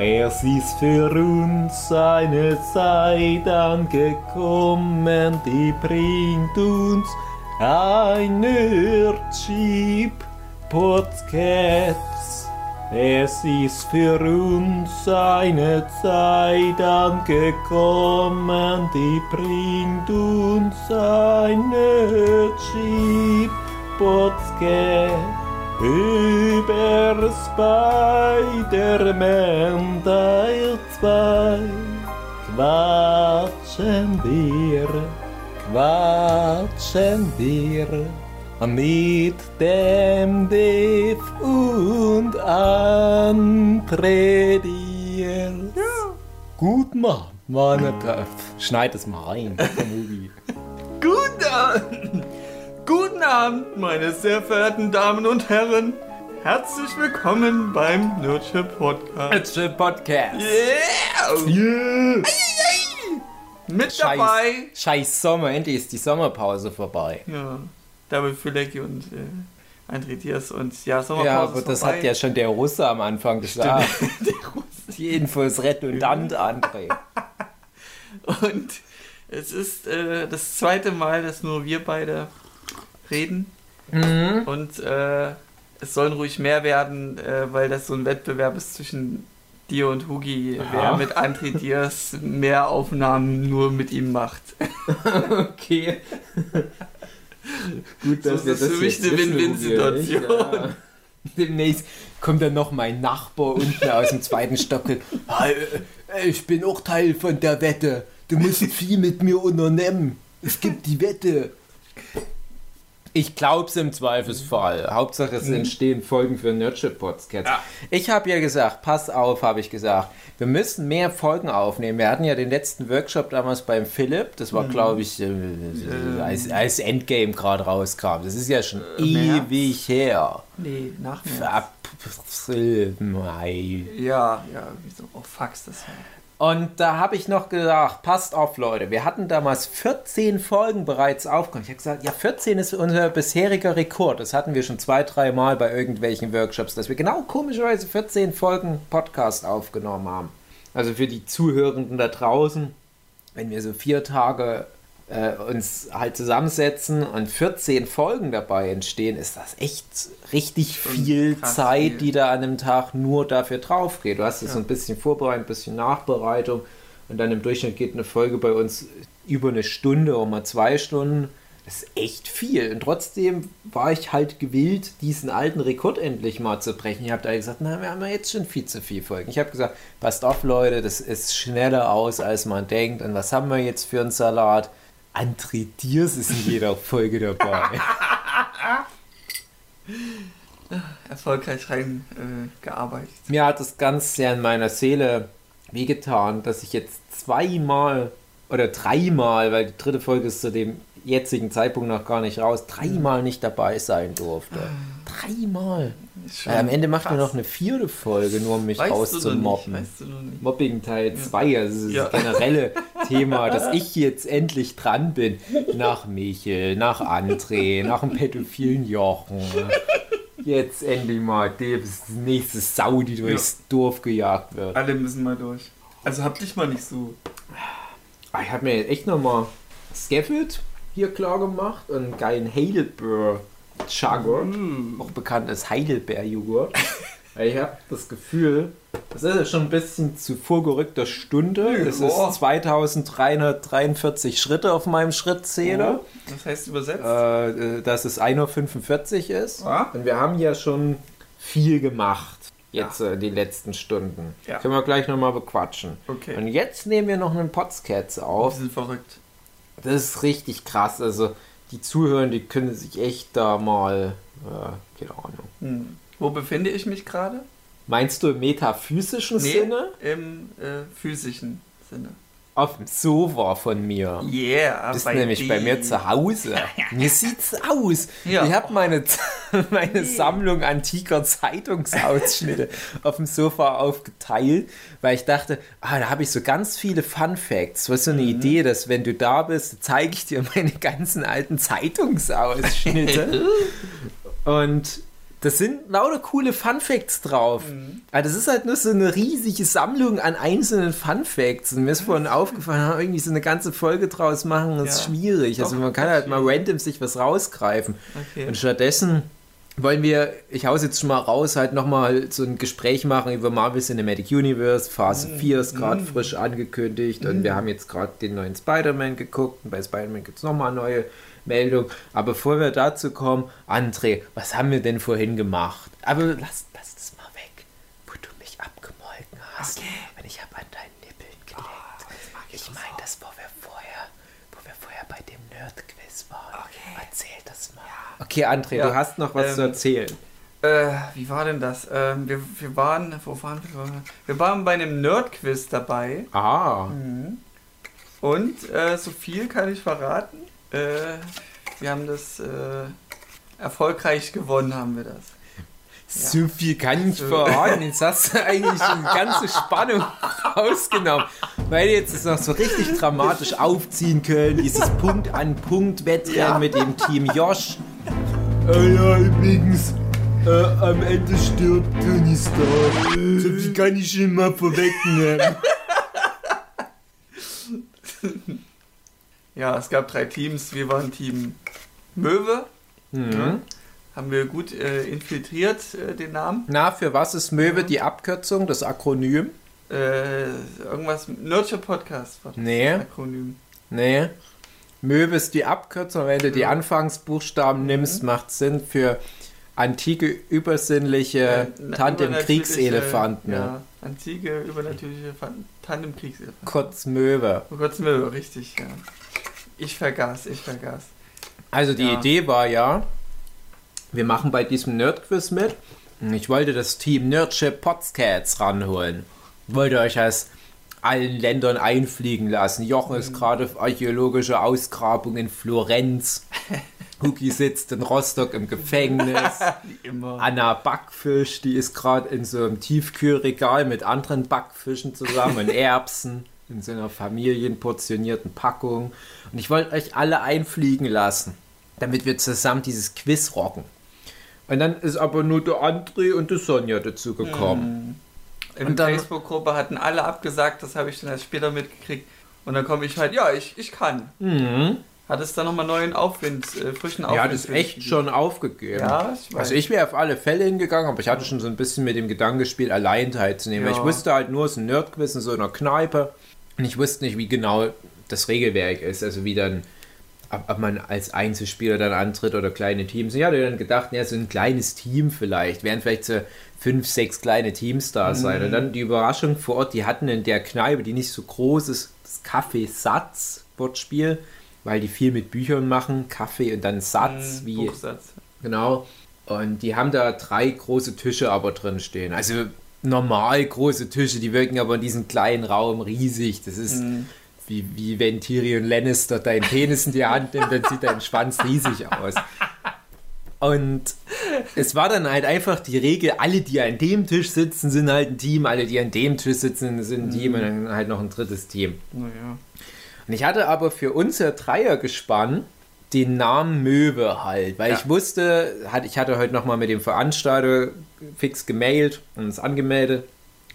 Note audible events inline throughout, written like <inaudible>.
Es ist für uns eine Zeit angekommen, die bringt uns ein Nerdship Podcast. Es ist für uns eine Zeit angekommen, die bringt uns ein Nerdship Podcast. Über Spider-Man Teil 2 quatschen wir, quatschen wir mit dem Dave und André. Ja. Gut, Mann, meine Töpfe. Schneid es mal rein, <laughs> Guten Abend! Guten Abend, meine sehr verehrten Damen und Herren. Herzlich willkommen beim Nerdship Podcast. Nerdship Podcast. Yeah! yeah. Mit Scheiß, dabei. Scheiß Sommer, endlich ist die Sommerpause vorbei. Ja, David Fülecki und äh, André Diaz und ja, Sommerpause Ja, aber das vorbei. hat ja schon der Russe am Anfang gesagt. <laughs> die Info ist redundant, André. <laughs> Und es ist äh, das zweite Mal, dass nur wir beide reden. Mhm. Und äh, es sollen ruhig mehr werden, äh, weil das so ein Wettbewerb ist zwischen dir und Hugi, Ja. wer mit André Diaz mehr Aufnahmen nur mit ihm macht. <laughs> Okay. Gut, So ist das für mich eine Win-Win-Situation. Ja. Demnächst kommt dann noch mein Nachbar unten aus dem zweiten Stock. Äh, ich bin auch Teil von der Wette. Du musst viel mit mir unternehmen. Es gibt die Wette. Ich glaub's im Zweifelsfall. Hauptsache es entstehen Folgen für Nerdship Podcast. Ja. Ich habe ja gesagt, pass auf, habe ich gesagt. Wir müssen mehr Folgen aufnehmen. Wir hatten ja den letzten Workshop damals beim Philipp. Das war, glaube ich, äh, als, als Endgame gerade rauskam. Das ist ja schon März? ewig her. Nee, nach. April, Mai. Ja, ja, wieso? Oh, fax das ja. Und da habe ich noch gesagt, passt auf Leute, wir hatten damals 14 Folgen bereits aufgenommen. Ich habe gesagt, ja 14 ist unser bisheriger Rekord. Das hatten wir schon zwei, drei Mal bei irgendwelchen Workshops, dass wir genau komischerweise 14 Folgen Podcast aufgenommen haben. Also für die Zuhörenden da draußen, wenn wir so vier Tage äh, uns halt zusammensetzen und 14 Folgen dabei entstehen, ist das echt richtig viel Zeit, viel. die da an einem Tag nur dafür drauf geht. Du hast jetzt so ein bisschen Vorbereitung, ein bisschen Nachbereitung und dann im Durchschnitt geht eine Folge bei uns über eine Stunde oder mal zwei Stunden. Das ist echt viel. Und trotzdem war ich halt gewillt, diesen alten Rekord endlich mal zu brechen. Ich habe da gesagt, na, wir haben ja jetzt schon viel zu viel Folgen. Ich habe gesagt, passt auf, Leute, das ist schneller aus, als man denkt. Und was haben wir jetzt für einen Salat? André Diers ist in jeder Folge dabei. <laughs> Erfolgreich rein äh, gearbeitet. Mir hat es ganz sehr in meiner Seele wehgetan, dass ich jetzt zweimal oder dreimal, weil die dritte Folge ist zu dem jetzigen Zeitpunkt noch gar nicht raus, dreimal nicht dabei sein durfte. Dreimal. Schon Weil am Ende macht man noch eine vierte Folge, nur um mich Weißt auszumobben. weißt du. Mobbing Teil 2, also das Ja. generelle <laughs> Thema, dass ich jetzt endlich dran bin. Nach Michel, nach André, nach dem pädophilen Jochen. Jetzt endlich mal die das nächste Sau, die durchs Dorf gejagt wird. Alle müssen mal durch. Also hab dich mal nicht so. Ah, Ich habe mir jetzt echt nochmal Scafford hier klar gemacht und einen geilen Heidelbeer Joghurt, auch bekannt als Heidelbeer-Joghurt. <laughs> Ich habe das Gefühl, das ist ja schon ein bisschen zu vorgerückter Stunde. Das Ja. ist 2343 Schritte auf meinem Schrittzähler. Das heißt übersetzt. Äh, dass es 1.45 Uhr ist. Ja. Und wir haben ja schon viel gemacht. Jetzt äh, die letzten Stunden. Ja. Können wir gleich nochmal bequatschen. Okay. Und jetzt nehmen wir noch einen Die auf. sind verrückt. Das ist richtig krass. Also die Zuhörer, die können sich echt da mal, äh, keine Ahnung. Hm. Wo befinde ich mich gerade? Meinst du im metaphysischen Nee, Sinne? im äh, physischen Sinne. Auf dem Sofa von mir. Yeah, bist nämlich bei mir zu Hause. <laughs> Mir sieht's aus. Ja. Ich habe meine, <laughs> meine Sammlung antiker Zeitungsausschnitte <laughs> auf dem Sofa aufgeteilt, weil ich dachte, ah, da habe ich so ganz viele Fun Facts. Was so eine Mhm. Idee, dass wenn du da bist, zeige ich dir meine ganzen alten Zeitungsausschnitte. Und das sind lauter coole Fun Facts drauf. Mhm. Also das ist halt nur so eine riesige Sammlung an einzelnen Fun Facts. Und mir ist vorhin aufgefallen, irgendwie so eine ganze Folge draus machen, ist ja. schwierig. Also man kann halt mal random sich was rausgreifen. Okay. Und stattdessen wollen wir, ich hau's jetzt schon mal raus, halt nochmal so ein Gespräch machen über Marvel Cinematic Universe. Phase mm, 4 ist gerade mm. frisch angekündigt mm. und wir haben jetzt gerade den neuen Spider-Man geguckt und bei Spider-Man gibt es nochmal neue Meldung. Aber bevor wir dazu kommen, André, was haben wir denn vorhin gemacht? Aber lass, lass das mal weg, wo du mich abgemolken hast. Okay. Und ich habe an deinen Nippeln geleckt. Oh, ich ich meine das, wo wir vorher, wo wir vorher bei dem Nerd-Quiz waren. Okay. Erzähl das mal. Ja. Okay, André, ja. du hast noch was ähm, zu erzählen. Äh, wie war denn das? Ähm, wir, wir waren, wo waren wir? Wir waren bei einem Nerd-Quiz dabei. Ah. Mhm. Und äh, so viel kann ich verraten. Äh, wir haben das äh, erfolgreich gewonnen, haben wir das. So ja. viel kann ich so. verraten. Jetzt hast du eigentlich eine ganze <laughs> Spannung rausgenommen. Weil jetzt es noch so richtig dramatisch aufziehen können. Dieses Punkt-an-Punkt-Wettrennen ja. mit dem Team Josh. Äh, ja, übrigens, äh, am Ende stirbt Tony Stark. So viel kann ich mal vorwegnehmen. <laughs> Ja, es gab drei Teams. Wir waren Team Möwe. Mhm. Ja, haben wir gut äh, infiltriert, äh, den Namen. Na, für was ist Möwe die Abkürzung, das Akronym? Äh, irgendwas, Nurture Podcast war das nee. Akronym. Nee. Möwe ist die Abkürzung, wenn du die Anfangsbuchstaben nimmst, mhm. macht Sinn für antike, übersinnliche äh, Tandem-Kriegselefanten. Ja, antike, übernatürliche Tandem-Kriegselefanten. Kurz Möwe. Kurz Möwe, richtig, ja. Ich vergaß, ich vergaß. Also die ja. Idee war ja, wir machen bei diesem Nerdquiz mit. Ich wollte das Team Nerdship Potscats ranholen. Wollte euch aus allen Ländern einfliegen lassen. Jochen ist mhm. gerade auf archäologische Ausgrabung in Florenz. <laughs> Huki sitzt in Rostock im Gefängnis. <laughs> Anna Backfisch, die ist gerade in so einem Tiefkühlregal mit anderen Backfischen zusammen und <laughs> Erbsen in so einer familienportionierten Packung. Und ich wollte euch alle einfliegen lassen, damit wir zusammen dieses Quiz rocken. Und dann ist aber nur der André und die Sonja dazu gekommen. Mhm. In der Facebook-Gruppe hatten alle abgesagt, das habe ich dann erst später mitgekriegt. Und dann komme ich halt, ja, ich, ich kann. Mhm. Hat es dann nochmal neuen Aufwind, äh, frischen Aufwind? Ja, hat es echt schon aufgegeben. Ja, ich. Also ich wäre auf alle Fälle hingegangen, aber ich hatte schon so ein bisschen mit dem Gedanken gespielt, allein teilzunehmen. Ja. Ich wusste halt nur, es ist ein Nerdquiz in so einer Kneipe. Und ich wusste nicht, wie genau das Regelwerk ist, also wie dann, ob, ob man als Einzelspieler dann antritt oder kleine Teams. Ich hatte dann gedacht, ja, so ein kleines Team vielleicht, werden vielleicht so fünf, sechs kleine Teams da sein. Mhm. Und dann die Überraschung vor Ort, die hatten in der Kneipe, die nicht so groß ist, das Kaffee-Satz-Wortspiel, weil die viel mit Büchern machen, Kaffee und dann Satz, mhm, wie. Buchsatz. Genau. Und die haben da drei große Tische aber drin stehen. Also normal große Tische, die wirken aber in diesem kleinen Raum riesig. Das ist mhm. Wie, wie wenn Tyrion Lannister deinen Penis in die Hand nimmt, dann sieht dein Schwanz riesig aus. Und es war dann halt einfach die Regel, alle, die an dem Tisch sitzen, sind halt ein Team, alle, die an dem Tisch sitzen, sind ein Team mhm. und dann halt noch ein drittes Team. Naja. Und ich hatte aber für unser Dreiergespann den Namen Möwe halt, weil ja. ich wusste, ich hatte heute nochmal mit dem Veranstalter fix gemailt und uns angemeldet.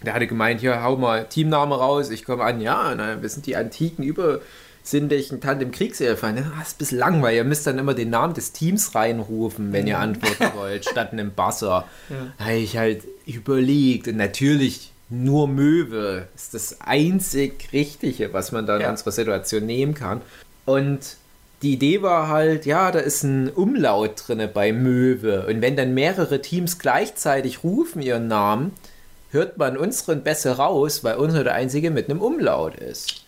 Der hatte gemeint, hier, hau mal Teamname raus, ich komme an, ja, na, wir sind die antiken übersinnlichen Tandem Kriegselfern. Das ist ein bisschen langweilig, ihr müsst dann immer den Namen des Teams reinrufen, wenn ihr antworten <laughs> wollt, statt einem Buzzer. Ja. Da habe ich halt überlegt und natürlich nur Möwe ist das einzig Richtige, was man dann ja. in unserer Situation nehmen kann. Und die Idee war halt, ja, da ist ein Umlaut drin bei Möwe. Und wenn dann mehrere Teams gleichzeitig rufen ihren Namen, hört man unseren besser raus, weil unser der einzige mit einem Umlaut ist.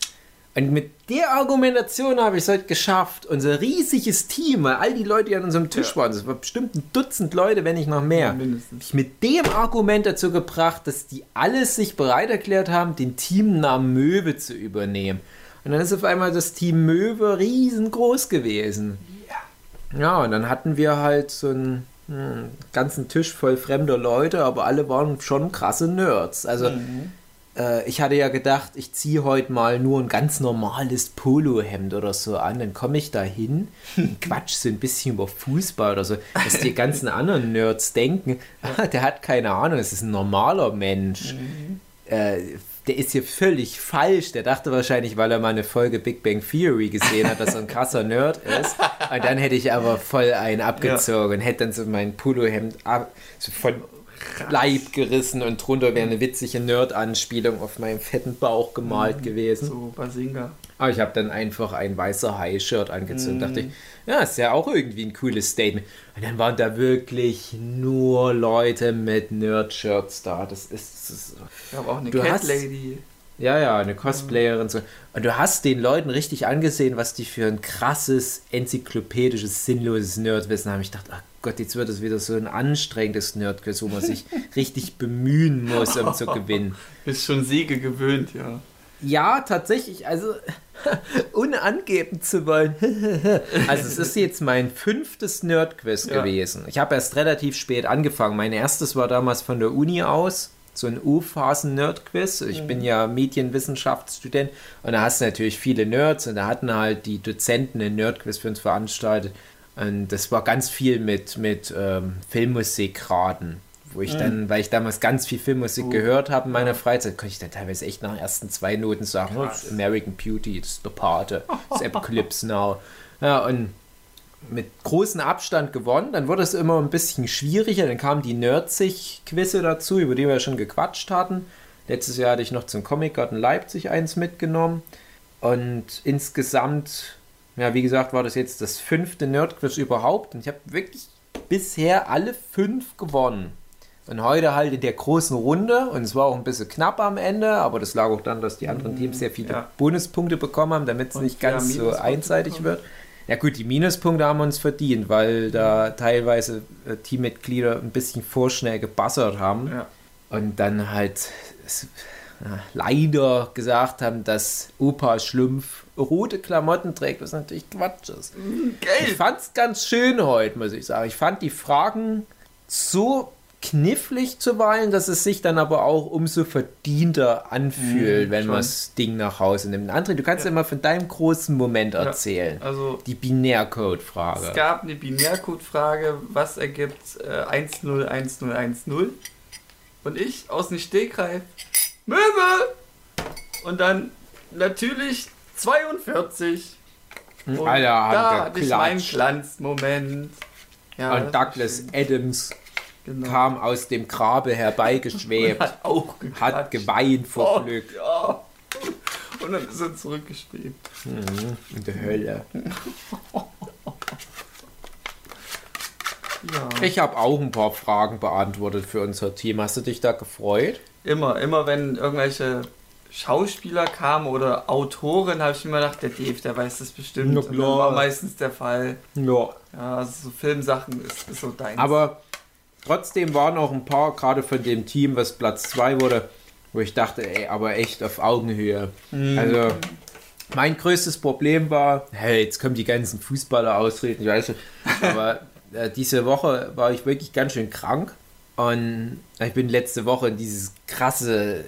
Und mit der Argumentation habe ich es heute geschafft, unser riesiges Team, weil all die Leute, die an unserem Tisch ja. waren, das war bestimmt ein Dutzend Leute, wenn nicht noch mehr, ja, ich mit dem Argument dazu gebracht, dass die alles sich bereit erklärt haben, den Teamnamen Möwe zu übernehmen. Und dann ist auf einmal das Team Möwe riesengroß gewesen. Ja. Ja, und dann hatten wir halt so einen, einen ganzen Tisch voll fremder Leute, aber alle waren schon krasse Nerds. Also mhm. äh, ich hatte ja gedacht, ich ziehe heute mal nur ein ganz normales Polohemd oder so an. Dann komme ich da hin, <laughs> quatsch so ein bisschen über Fußball oder so, dass die ganzen anderen Nerds denken, ah, <laughs> der hat keine Ahnung, es ist ein normaler Mensch. Mhm. Äh, der ist hier völlig falsch. Der dachte wahrscheinlich, weil er mal eine Folge Big Bang Theory gesehen hat, dass er ein krasser Nerd ist. Und dann hätte ich aber voll einen abgezogen und hätte dann so mein Polohemd ab, so von Leib gerissen und drunter wäre eine witzige Nerd-Anspielung auf meinem fetten Bauch gemalt mhm, gewesen. So Basinga. Aber ich habe dann einfach ein weißer High-Shirt angezogen. Mm. dachte ich, ja, ist ja auch irgendwie ein cooles Statement. Und dann waren da wirklich nur Leute mit Nerd-Shirts da. Das ist. Das ich habe auch eine Cat Lady. Ja, ja, eine Cosplayerin. So. Und du hast den Leuten richtig angesehen, was die für ein krasses, enzyklopädisches, sinnloses Nerdwissen haben. Ich dachte, ach Gott, jetzt wird es wieder so ein anstrengendes Nerdquiz, wo man sich <laughs> richtig bemühen muss, um zu gewinnen. Bist schon Siege gewöhnt, ja. Ja, tatsächlich. Also, <laughs> ohne angeben zu wollen. <laughs> also, es ist jetzt mein fünftes Nerdquiz ja. gewesen. Ich habe erst relativ spät angefangen. Mein erstes war damals von der Uni aus so ein U-Phasen-Nerd-Quiz. Ich mhm. bin ja Medienwissenschaftsstudent und da hast du natürlich viele Nerds und da hatten halt die Dozenten ein Nerd-Quiz für uns veranstaltet. Und das war ganz viel mit, mit ähm, Filmmusikraten, wo ich mhm. dann, weil ich damals ganz viel Filmmusik uh. gehört habe in meiner Freizeit, konnte ich dann teilweise echt nach den ersten zwei Noten sagen, oh, American Beauty, das ist der Pate, das <laughs> Apocalypse Now. Ja, und mit großem Abstand gewonnen. Dann wurde es immer ein bisschen schwieriger. Dann kamen die Nerdzig-Quizze dazu, über die wir schon gequatscht hatten. Letztes Jahr hatte ich noch zum Comic Garden Leipzig eins mitgenommen. Und insgesamt, ja, wie gesagt, war das jetzt das fünfte Nerdquiz überhaupt. Und ich habe wirklich bisher alle fünf gewonnen. Und heute halt in der großen Runde, und es war auch ein bisschen knapp am Ende, aber das lag auch dann, dass die anderen Teams sehr viele ja. Bonuspunkte bekommen haben, damit es nicht ganz so einseitig bekommen. wird. Ja gut, die Minuspunkte haben wir uns verdient, weil da teilweise äh, Teammitglieder ein bisschen vorschnell gebassert haben ja. und dann halt ja, leider gesagt haben, dass Opa Schlumpf rote Klamotten trägt, was natürlich Quatsch ist. Mhm, Geld. Ich fand es ganz schön heute, muss ich sagen. Ich fand die Fragen so knifflig zuweilen, dass es sich dann aber auch umso verdienter anfühlt, mhm, wenn man das Ding nach Hause nimmt. André, du kannst ja. immer von deinem großen Moment erzählen. Ja, also die Binärcode-Frage. Es gab eine Binärcode-Frage, was ergibt äh, 101010? Und ich aus dem Stegreif, Möwe! Und dann natürlich 42. Und Alter, da hatte ich meinen Glanzmoment. Ja, und Douglas Adams Genau. kam aus dem Grabe <laughs> herbeigeschwebt, hat, auch hat geweint vor oh, Glück. Ja. Und dann ist er zurückgespielt. Mhm, in der Hölle. <laughs> ja. Ich habe auch ein paar Fragen beantwortet für unser Team. Hast du dich da gefreut? Immer, immer wenn irgendwelche Schauspieler kamen oder Autoren, habe ich immer gedacht, der Dave, der weiß das bestimmt. Klar. Und war meistens der Fall. Ja. Ja, also so Filmsachen ist, ist so dein. Aber Trotzdem waren auch ein paar, gerade von dem Team, was Platz 2 wurde, wo ich dachte, ey, aber echt auf Augenhöhe. Mhm. Also, mein größtes Problem war, hey, jetzt kommen die ganzen Fußballer ausreden, ich weiß nicht, aber äh, diese Woche war ich wirklich ganz schön krank und ich bin letzte Woche in dieses krasse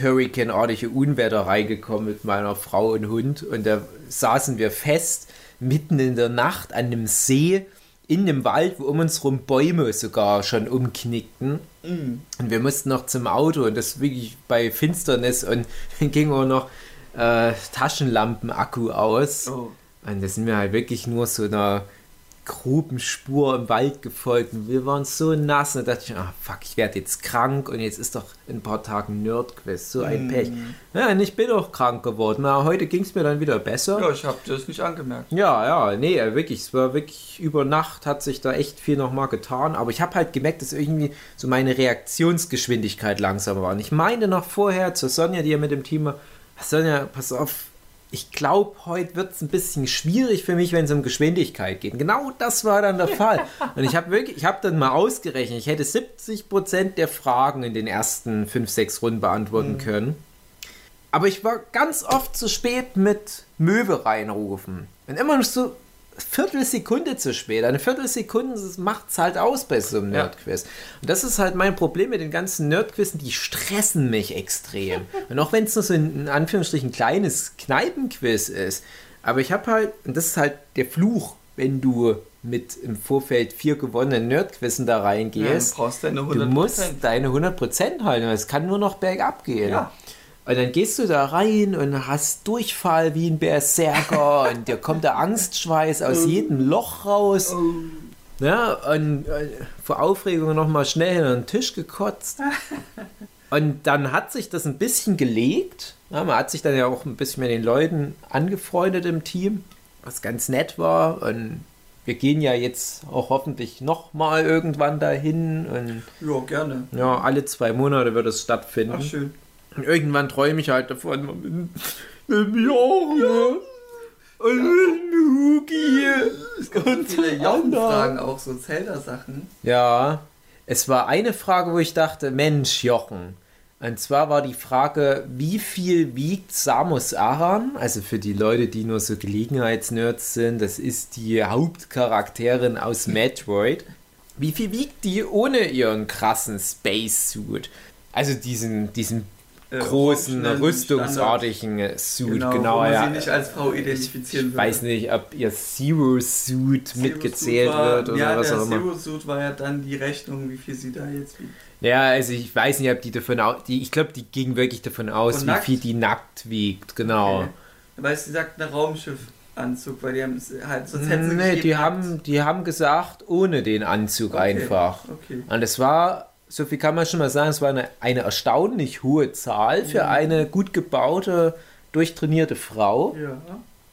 Hurricane-artige Unwetter reingekommen mit meiner Frau und Hund und da saßen wir fest mitten in der Nacht an einem See in dem Wald, wo um uns rum Bäume sogar schon umknickten. Mm. Und wir mussten noch zum Auto und das wirklich bei Finsternis und <laughs> dann ging auch noch äh, Taschenlampenakku aus. Oh. Und da sind wir halt wirklich nur so einer Grubenspur im Wald gefolgt und wir waren so nass und da dachte ich, ah fuck, ich werde jetzt krank und jetzt ist doch in ein paar Tagen Nerdquest, so ein mm. Pech. Ja, und ich bin auch krank geworden. Na, heute ging es mir dann wieder besser. Ja, ich habe das nicht angemerkt. Ja, ja, nee, äh, wirklich, es war wirklich über Nacht hat sich da echt viel nochmal getan, aber ich habe halt gemerkt, dass irgendwie so meine Reaktionsgeschwindigkeit langsam war. Und ich meine noch vorher zur Sonja, die ja mit dem Team war, Sonja, pass auf, ich glaube, heute wird es ein bisschen schwierig für mich, wenn es um Geschwindigkeit geht. Genau das war dann der Fall. <laughs> Und ich habe wirklich, ich habe dann mal ausgerechnet, ich hätte 70 Prozent der Fragen in den ersten 5, 6 Runden beantworten mhm. können. Aber ich war ganz oft zu spät mit Möwe reinrufen. Und immer noch so, Viertelsekunde zu spät. Eine Viertelsekunde macht es halt aus bei so einem Nerdquiz. Und das ist halt mein Problem mit den ganzen Nerdquizzen, die stressen mich extrem. <laughs> Und auch wenn es nur so ein, in Anführungsstrichen, kleines Kneipenquiz ist. Aber ich habe halt, und das ist halt der Fluch, wenn du mit im Vorfeld vier gewonnenen Nerdquissen da reingehst. Ja, du, du musst deine 100% halten. Es kann nur noch bergab gehen. Ja. Und dann gehst du da rein und hast Durchfall wie ein Berserker <laughs> und dir kommt der Angstschweiß aus jedem Loch raus. Ja, und äh, vor Aufregung nochmal schnell in den Tisch gekotzt. <laughs> Und dann hat sich das ein bisschen gelegt. Ja, man hat sich dann ja auch ein bisschen mit den Leuten angefreundet im Team, was ganz nett war. Und wir gehen ja jetzt auch hoffentlich nochmal irgendwann dahin. Und ja, gerne. Ja, alle zwei Monate wird es stattfinden. Ach, schön. Und irgendwann träume ich halt davon, Jochen und. Es gibt und viele Jochen-Fragen, auch so Zelda-Sachen. Ja, es war eine Frage, wo ich dachte, Mensch, Jochen. Und zwar war die Frage, wie viel wiegt Samus Aran? Also für die Leute, die nur so Gelegenheitsnerds sind, das ist die Hauptcharakterin aus Metroid. Wie viel wiegt die ohne ihren krassen Space-Suit? Also diesen, diesen äh, großen, rüstungsartigen Standard. Suit, genau. genau ja. sie nicht als Frau identifizieren Ich würde. weiß nicht, ob ihr Zero-Suit Zero mitgezählt war, wird oder ja, was auch immer. Zero-Suit war ja dann die Rechnung, wie viel sie da jetzt wiegt. Ja, also ich weiß nicht, ob die davon aus, die, ich glaube, die ging wirklich davon aus, Von wie nackt? viel die nackt wiegt, genau. Okay. Weil sie sagt, ein Raumschiffanzug, weil die haben halt, sonst hätten sie Nee, die haben, die haben gesagt, ohne den Anzug okay. einfach. Okay. Und es war so viel kann man schon mal sagen, es war eine, eine erstaunlich hohe Zahl für eine gut gebaute, durchtrainierte Frau. Ja,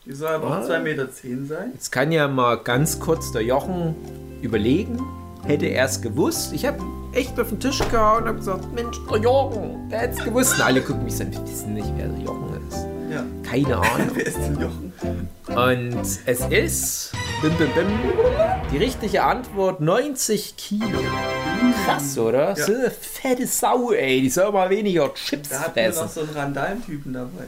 die soll aber ah. auch 2,10 Meter zehn sein. Jetzt kann ja mal ganz kurz der Jochen überlegen, hätte er es gewusst. Ich habe echt auf den Tisch gehauen und habe gesagt, Mensch, der Jochen, der hätte es gewusst. Und alle gucken mich so, wir wissen nicht, wer der Jochen ist. Ja. Keine <laughs> Ahnung. wer ist denn Jochen? Und es ist bim, bim, bim, die richtige Antwort 90 Kilo. Krass, oder? Ja. So eine fette Sau, ey. Die soll mal weniger Chips da fressen. Da hatten noch so einen Randaltypen dabei.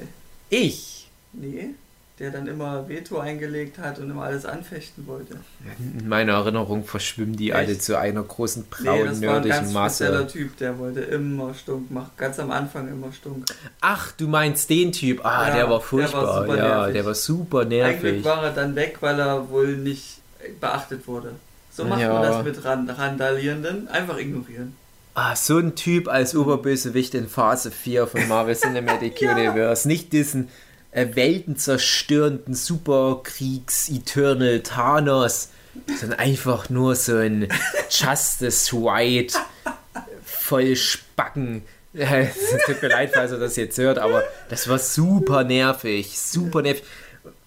Ich? Nee der dann immer Veto eingelegt hat und immer alles anfechten wollte. In meiner Erinnerung verschwimmen die Echt? alle zu einer großen braunen, nee, das war ein ganz Masse. Typ, der wollte immer stunk machen, ganz am Anfang immer stunk. Ach, du meinst den Typ? Ah, ja, der war furchtbar. Der war ja, nervig. der war super nervig. Eigentlich war er dann weg, weil er wohl nicht beachtet wurde. So macht ja. man das mit Randalierenden, einfach ignorieren. Ah, so ein Typ als Oberbösewicht in Phase 4 von Marvel Cinematic <laughs> ja. Universe. Nicht diesen äh, weltenzerstörenden Superkriegs-Eternal Thanos, sondern einfach nur so ein Justice White voll Spacken. <laughs> Es tut mir leid, falls er das jetzt hört, aber das war super nervig, super nervig.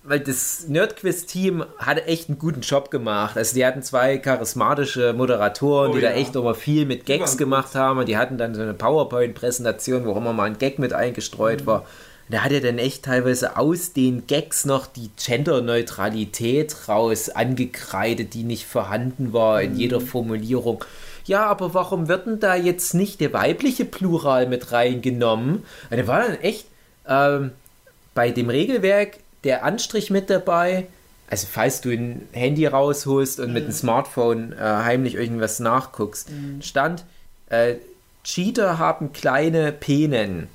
Weil das Nerdquiz-Team hatte echt einen guten Job gemacht. Also die hatten zwei charismatische Moderatoren, oh, die ja. da echt immer viel mit Gags gemacht haben. Und die hatten dann so eine PowerPoint-Präsentation, wo immer mal ein Gag mit eingestreut mhm. war da hat er dann echt teilweise aus den Gags noch die Genderneutralität raus angekreidet, die nicht vorhanden war in jeder mhm. Formulierung. Ja, aber warum wird denn da jetzt nicht der weibliche Plural mit reingenommen? Da war dann echt ähm, bei dem Regelwerk der Anstrich mit dabei. Also falls du ein Handy rausholst und mhm. mit dem Smartphone äh, heimlich irgendwas nachguckst, mhm. stand, äh, Cheater haben kleine Penen.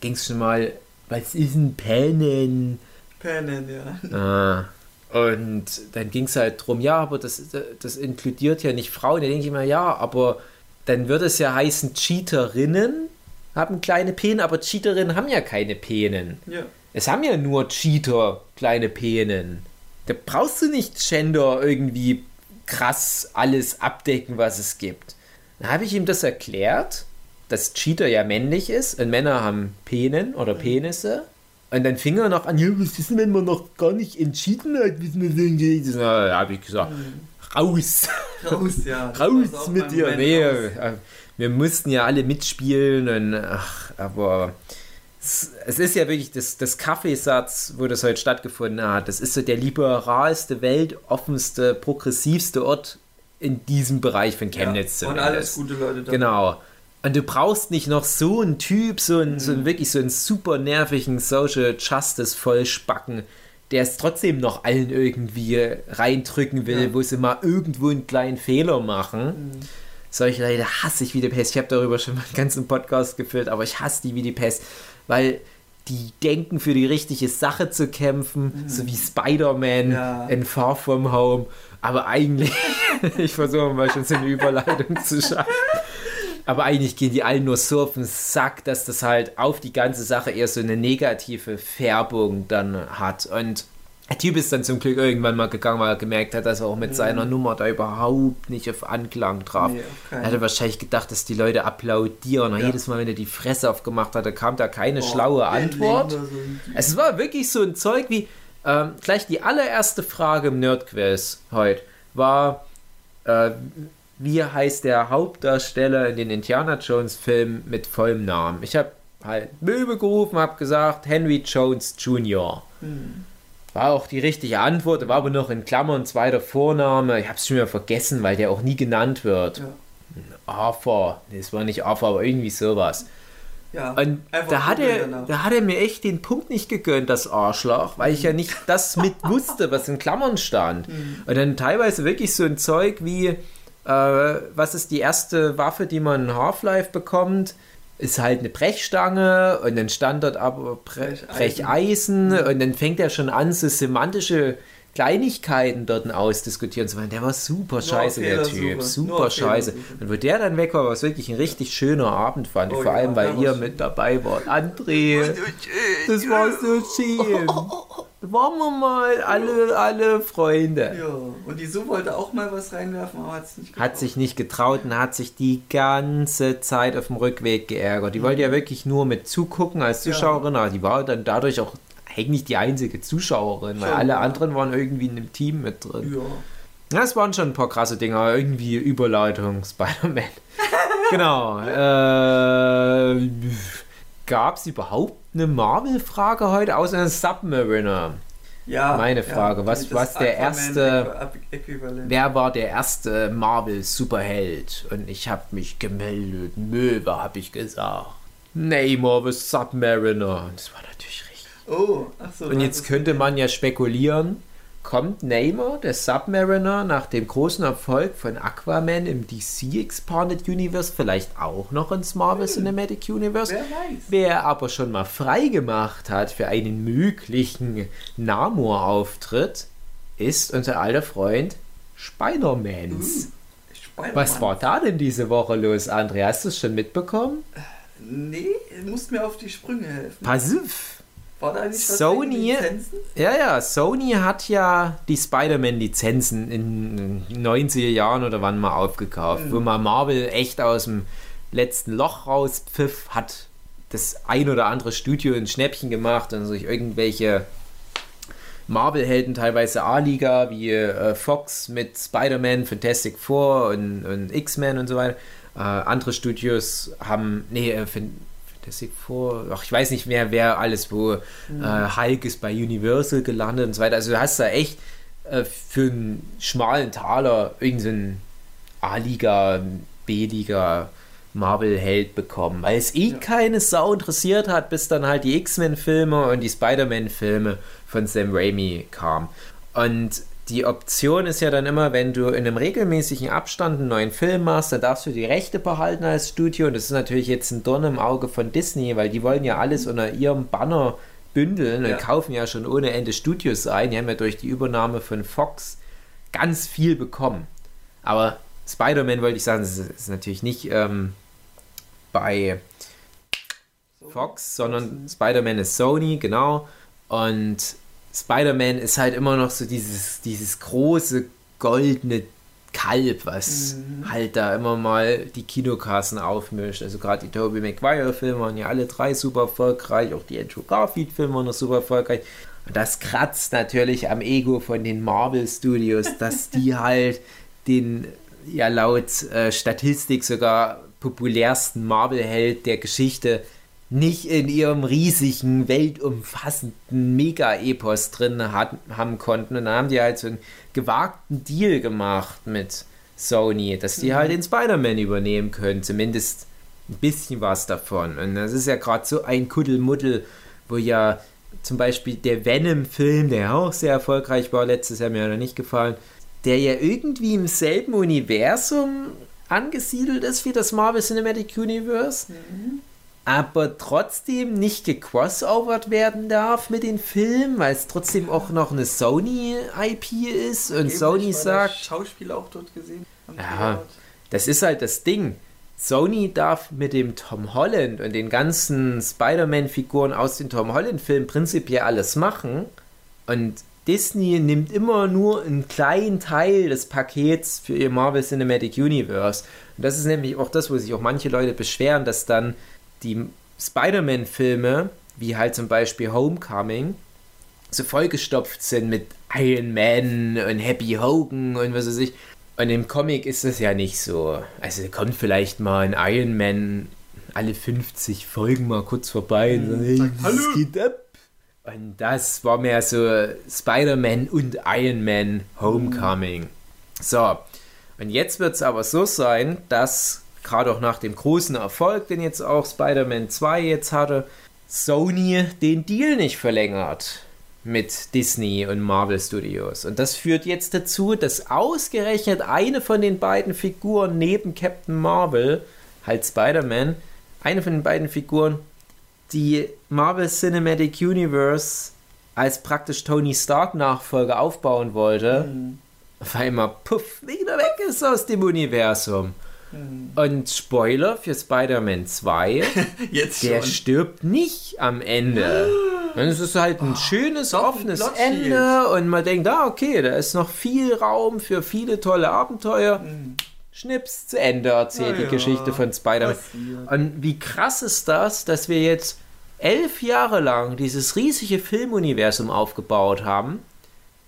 Ging es schon mal was ist ein Pennen? Pennen, ja. Ah. Und dann ging es halt drum, ja, aber das, das inkludiert ja nicht Frauen. Da denke ich mir, ja, aber dann würde es ja heißen, Cheaterinnen haben kleine Penen, aber Cheaterinnen haben ja keine Penen. Ja. Es haben ja nur Cheater kleine Penen. Da brauchst du nicht Gender irgendwie krass alles abdecken, was es gibt. Dann habe ich ihm das erklärt dass Cheater ja männlich ist und Männer haben Penen oder Penisse. Und dann fing er noch an, ja, was ist denn, wenn man noch gar nicht entschieden hat, wie es mir denn geht? Da habe ich gesagt, raus. Raus, ja. <laughs> raus mit dir. Nee, raus. Äh, wir mussten ja alle mitspielen und ach, aber es, es ist ja wirklich das, das Kaffeesatz, wo das heute stattgefunden hat. Das ist so der liberalste, weltoffenste, progressivste Ort in diesem Bereich von Chemnitz. Ja, und alles gute Leute da. Genau. Und du brauchst nicht noch so einen Typ, so einen, mhm. so einen wirklich so einen super nervigen Social Justice Vollspacken, der es trotzdem noch allen irgendwie reindrücken will, ja. wo sie mal irgendwo einen kleinen Fehler machen. Mhm. Solche Leute hasse ich wie die Pest. Ich habe darüber schon mal einen ganzen Podcast gefüllt, aber ich hasse die wie die Pest, weil die denken, für die richtige Sache zu kämpfen, mhm. so wie Spider-Man ja. in Far From Home. Aber eigentlich, <laughs> ich versuche mal schon so eine Überleitung zu schaffen. Aber eigentlich gehen die allen nur so auf den Sack, dass das halt auf die ganze Sache eher so eine negative Färbung dann hat. Und der Typ ist dann zum Glück irgendwann mal gegangen, weil er gemerkt hat, dass er auch mit mhm. seiner Nummer da überhaupt nicht auf Anklang traf. Nee, er hatte wahrscheinlich gedacht, dass die Leute applaudieren. Und ja. jedes Mal, wenn er die Fresse aufgemacht hatte, kam da keine oh, schlaue Antwort. So es war wirklich so ein Zeug wie, ähm, gleich die allererste Frage im Nerdquiz heute war, äh, wie heißt der Hauptdarsteller in den Indiana Jones Filmen mit vollem Namen? Ich habe halt Möbel gerufen, habe gesagt Henry Jones Jr. Hm. War auch die richtige Antwort, war aber noch in Klammern zweiter Vorname. Ich habe es schon wieder vergessen, weil der auch nie genannt wird. Ja. Arthur, das war nicht Arthur, aber irgendwie sowas. Ja, und da hat, er, da hat er mir echt den Punkt nicht gegönnt, das Arschloch, weil ich ja nicht das mit wusste, was in Klammern stand. Mhm. Und dann teilweise wirklich so ein Zeug wie, äh, was ist die erste Waffe, die man in Half-Life bekommt? Ist halt eine Brechstange und dann stand dort aber Bre Brecheisen, Brecheisen und dann fängt er schon an, so semantische Kleinigkeiten dort ausdiskutieren zu wollen. Der war super scheiße, der Typ. Super scheiße. Und wo der dann weg war, war es wirklich ein richtig schöner Abend, fand ich. Oh, Vor allem, ja, weil ihr mit dabei wart. André, das war so schön. <laughs> Waren wir mal alle, alle Freunde. Ja, und die Sue wollte auch mal was reinwerfen, aber hat es nicht getraut. Hat sich nicht getraut und hat sich die ganze Zeit auf dem Rückweg geärgert. Die mhm. wollte ja wirklich nur mit zugucken als Zuschauerin, ja. aber die war dann dadurch auch eigentlich die einzige Zuschauerin, schon, weil alle ja. anderen waren irgendwie in einem Team mit drin. Ja. Das waren schon ein paar krasse Dinger, irgendwie Überleitung, Spider-Man. <laughs> genau. Äh, Gab es überhaupt eine Marvel-Frage heute, außer einer Submariner? Ja. Meine Frage, ja, was, was der erste. Wer war der erste Marvel-Superheld? Und ich habe mich gemeldet. Möwe, habe ich gesagt. Namor the Submariner. Das war natürlich Oh, ach so. Und jetzt könnte man ja spekulieren, kommt Namor, der Submariner, nach dem großen Erfolg von Aquaman im DC Expanded Universe vielleicht auch noch ins Marvel hm. Cinematic Universe? Wer weiß. Wer aber schon mal freigemacht hat für einen möglichen Namor-Auftritt, ist unser alter Freund Spider-Mans. Spider Was war da denn diese Woche los, André? Hast du es schon mitbekommen? Nee, du musst mir auf die Sprünge helfen. Pass auf. War da nicht Sony, ja, ja, Sony hat ja die Spider-Man-Lizenzen in den 90er Jahren oder wann mal aufgekauft, mhm. wo man Marvel echt aus dem letzten Loch rauspfiff, hat das ein oder andere Studio ein Schnäppchen gemacht und sich irgendwelche Marvel-Helden, teilweise A-Liga, wie äh, Fox mit Spider-Man, Fantastic Four und, und X-Men und so weiter. Äh, andere Studios haben, nee, äh, Fantastic Four, ach, ich weiß nicht mehr, wer alles, wo mhm. äh, Hulk ist bei Universal gelandet und so weiter. Also du hast da echt äh, für einen schmalen Taler irgendeinen A-Liga, B-Liga Marvel-Held bekommen, weil es eh ja. keine Sau interessiert hat, bis dann halt die X-Men-Filme und die Spider-Man-Filme von Sam Raimi kamen. Und die Option ist ja dann immer, wenn du in einem regelmäßigen Abstand einen neuen Film machst, dann darfst du die Rechte behalten als Studio. Und das ist natürlich jetzt ein Dorn im Auge von Disney, weil die wollen ja alles unter ihrem Banner bündeln und ja. kaufen ja schon ohne Ende Studios ein. Die haben ja durch die Übernahme von Fox ganz viel bekommen. Aber Spider-Man wollte ich sagen, das ist, natürlich nicht ähm, bei Fox, sondern Spider-Man ist Sony, genau. Und Spider-Man ist halt immer noch so dieses, dieses große goldene Kalb, was mhm. halt da immer mal die Kinokassen aufmischt. Also gerade die Tobey Maguire-Filme waren ja alle drei super erfolgreich, auch die Andrew Garfield-Filme waren noch super erfolgreich. Und das kratzt natürlich am Ego von den Marvel Studios, dass <laughs> die halt den ja laut äh, Statistik sogar populärsten Marvel-Held der Geschichte nicht in ihrem riesigen, weltumfassenden Mega-Epos drin hat, haben konnten. Und dann haben die halt so einen gewagten Deal gemacht mit Sony, dass die mhm. halt den Spider-Man übernehmen können. Zumindest ein bisschen was davon. Und das ist ja gerade so ein Kuddelmuddel, wo ja zum Beispiel der Venom-Film, der auch sehr erfolgreich war, letztes Jahr mir er nicht gefallen, der ja irgendwie im selben Universum angesiedelt ist wie das Marvel Cinematic Universe, mhm. Aber trotzdem nicht gecrossovert werden darf mit den Filmen, weil es trotzdem auch noch eine Sony-IP ist und Eben, Sony sagt. Schauspieler auch dort gesehen. Ja, das ist halt das Ding. Sony darf mit dem Tom Holland und den ganzen Spider-Man-Figuren aus den Tom Holland-Filmen prinzipiell alles machen. Und Disney nimmt immer nur einen kleinen Teil des Pakets für ihr Marvel Cinematic Universe. Und das ist nämlich auch das, wo sich auch manche Leute beschweren, dass dann die Spider-Man-Filme, wie halt zum Beispiel Homecoming, so vollgestopft sind mit Iron Man und Happy Hogan und was weiß ich. Und im Comic ist das ja nicht so. Also kommt vielleicht mal ein Iron Man alle 50 Folgen mal kurz vorbei und sagt, hey, was geht ab? Und das war mehr so Spider-Man und Iron Man Homecoming. So, und jetzt wird es aber so sein, dass gerade auch nach dem großen Erfolg, den jetzt auch Spider-Man 2 jetzt hatte, Sony den Deal nicht verlängert mit Disney und Marvel Studios. Und das führt jetzt dazu, dass ausgerechnet eine von den beiden Figuren neben Captain Marvel, halt Spider-Man, eine von den beiden Figuren, die Marvel Cinematic Universe als praktisch Tony Stark Nachfolger aufbauen wollte, mhm. auf einmal puff, wieder weg ist aus dem Universum. Mhm. Und Spoiler für Spider-Man 2, <laughs> Jetzt der stirbt nicht am Ende. <gasps> Und es ist halt ein oh, schönes, offenes ein Ende und man denkt, ah, okay, da ist noch viel Raum für viele tolle Abenteuer. Mhm. Schnips, zu Ende erzählt ja, die Geschichte von Spider-Man. Und wie krass ist das, dass wir jetzt elf Jahre lang dieses riesige Filmuniversum aufgebaut haben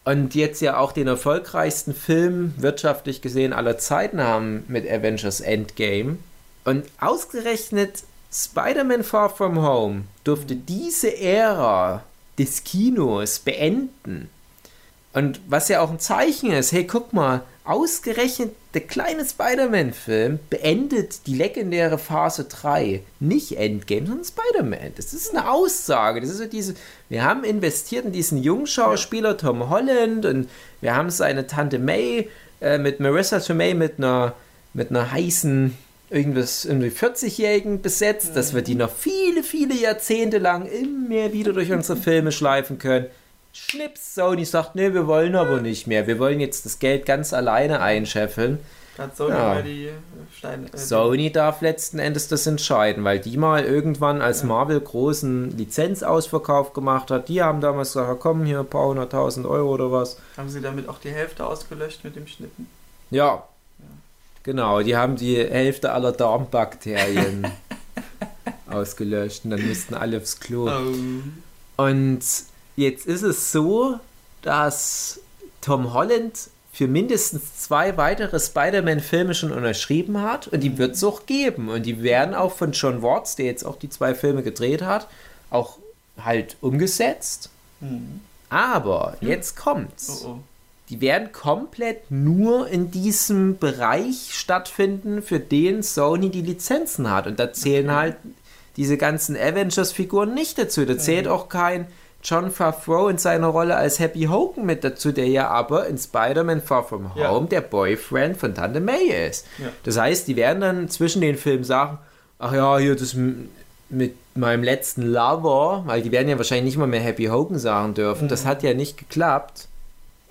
und jetzt ja auch den erfolgreichsten Film wirtschaftlich gesehen aller Zeiten haben mit Avengers Endgame. Und ausgerechnet Spider-Man Far From Home durfte diese Ära des Kinos beenden. Und was ja auch ein Zeichen ist, hey, guck mal, ausgerechnet der kleine Spider-Man-Film beendet die legendäre Phase 3. Nicht Endgame, sondern Spider-Man. Das ist eine Aussage. Das ist so diese, wir haben investiert in diesen Jungschauspieler Tom Holland und wir haben seine Tante May äh, mit Marissa Tomei mit einer, mit einer heißen irgendwas irgendwie 40-Jährigen besetzt, dass wir die noch viele, viele Jahrzehnte lang immer wieder durch unsere Filme schleifen können. Schnips, Sony sagt, nee, wir wollen aber nicht mehr. Wir wollen jetzt das Geld ganz alleine einscheffeln. Hat Sony ja. mal die Steine. Äh, Sony darf letzten Endes das entscheiden, weil die mal irgendwann als ja. Marvel großen Lizenzausverkauf gemacht hat. Die haben damals gesagt, komm hier ein paar hunderttausend Euro oder was. Haben sie damit auch die Hälfte ausgelöscht mit dem Schnippen? Ja. ja. Genau, die haben die Hälfte aller Darmbakterien <laughs> ausgelöscht und dann mussten alle aufs Klo. Oh. Und Jetzt ist es so, dass Tom Holland für mindestens zwei weitere Spider-Man-Filme schon unterschrieben hat und die wird es auch geben. Und die werden auch von John Watts, der jetzt auch die zwei Filme gedreht hat, auch halt umgesetzt. Mhm. Aber jetzt kommt's. Oh, oh. Die werden komplett nur in diesem Bereich stattfinden, für den Sony die Lizenzen hat. Und da zählen okay. halt diese ganzen Avengers-Figuren nicht dazu. Da zählt mhm. auch kein John Favreau in seiner Rolle als Happy Hogan mit dazu, der ja aber in Spider-Man Far From Home ja. der Boyfriend von Tante May ist. Ja. Das heißt, die werden dann zwischen den Filmen sagen, ach ja, hier das mit meinem letzten Lover, weil die werden ja wahrscheinlich nicht mal mehr Happy Hogan sagen dürfen, mhm. das hat ja nicht geklappt.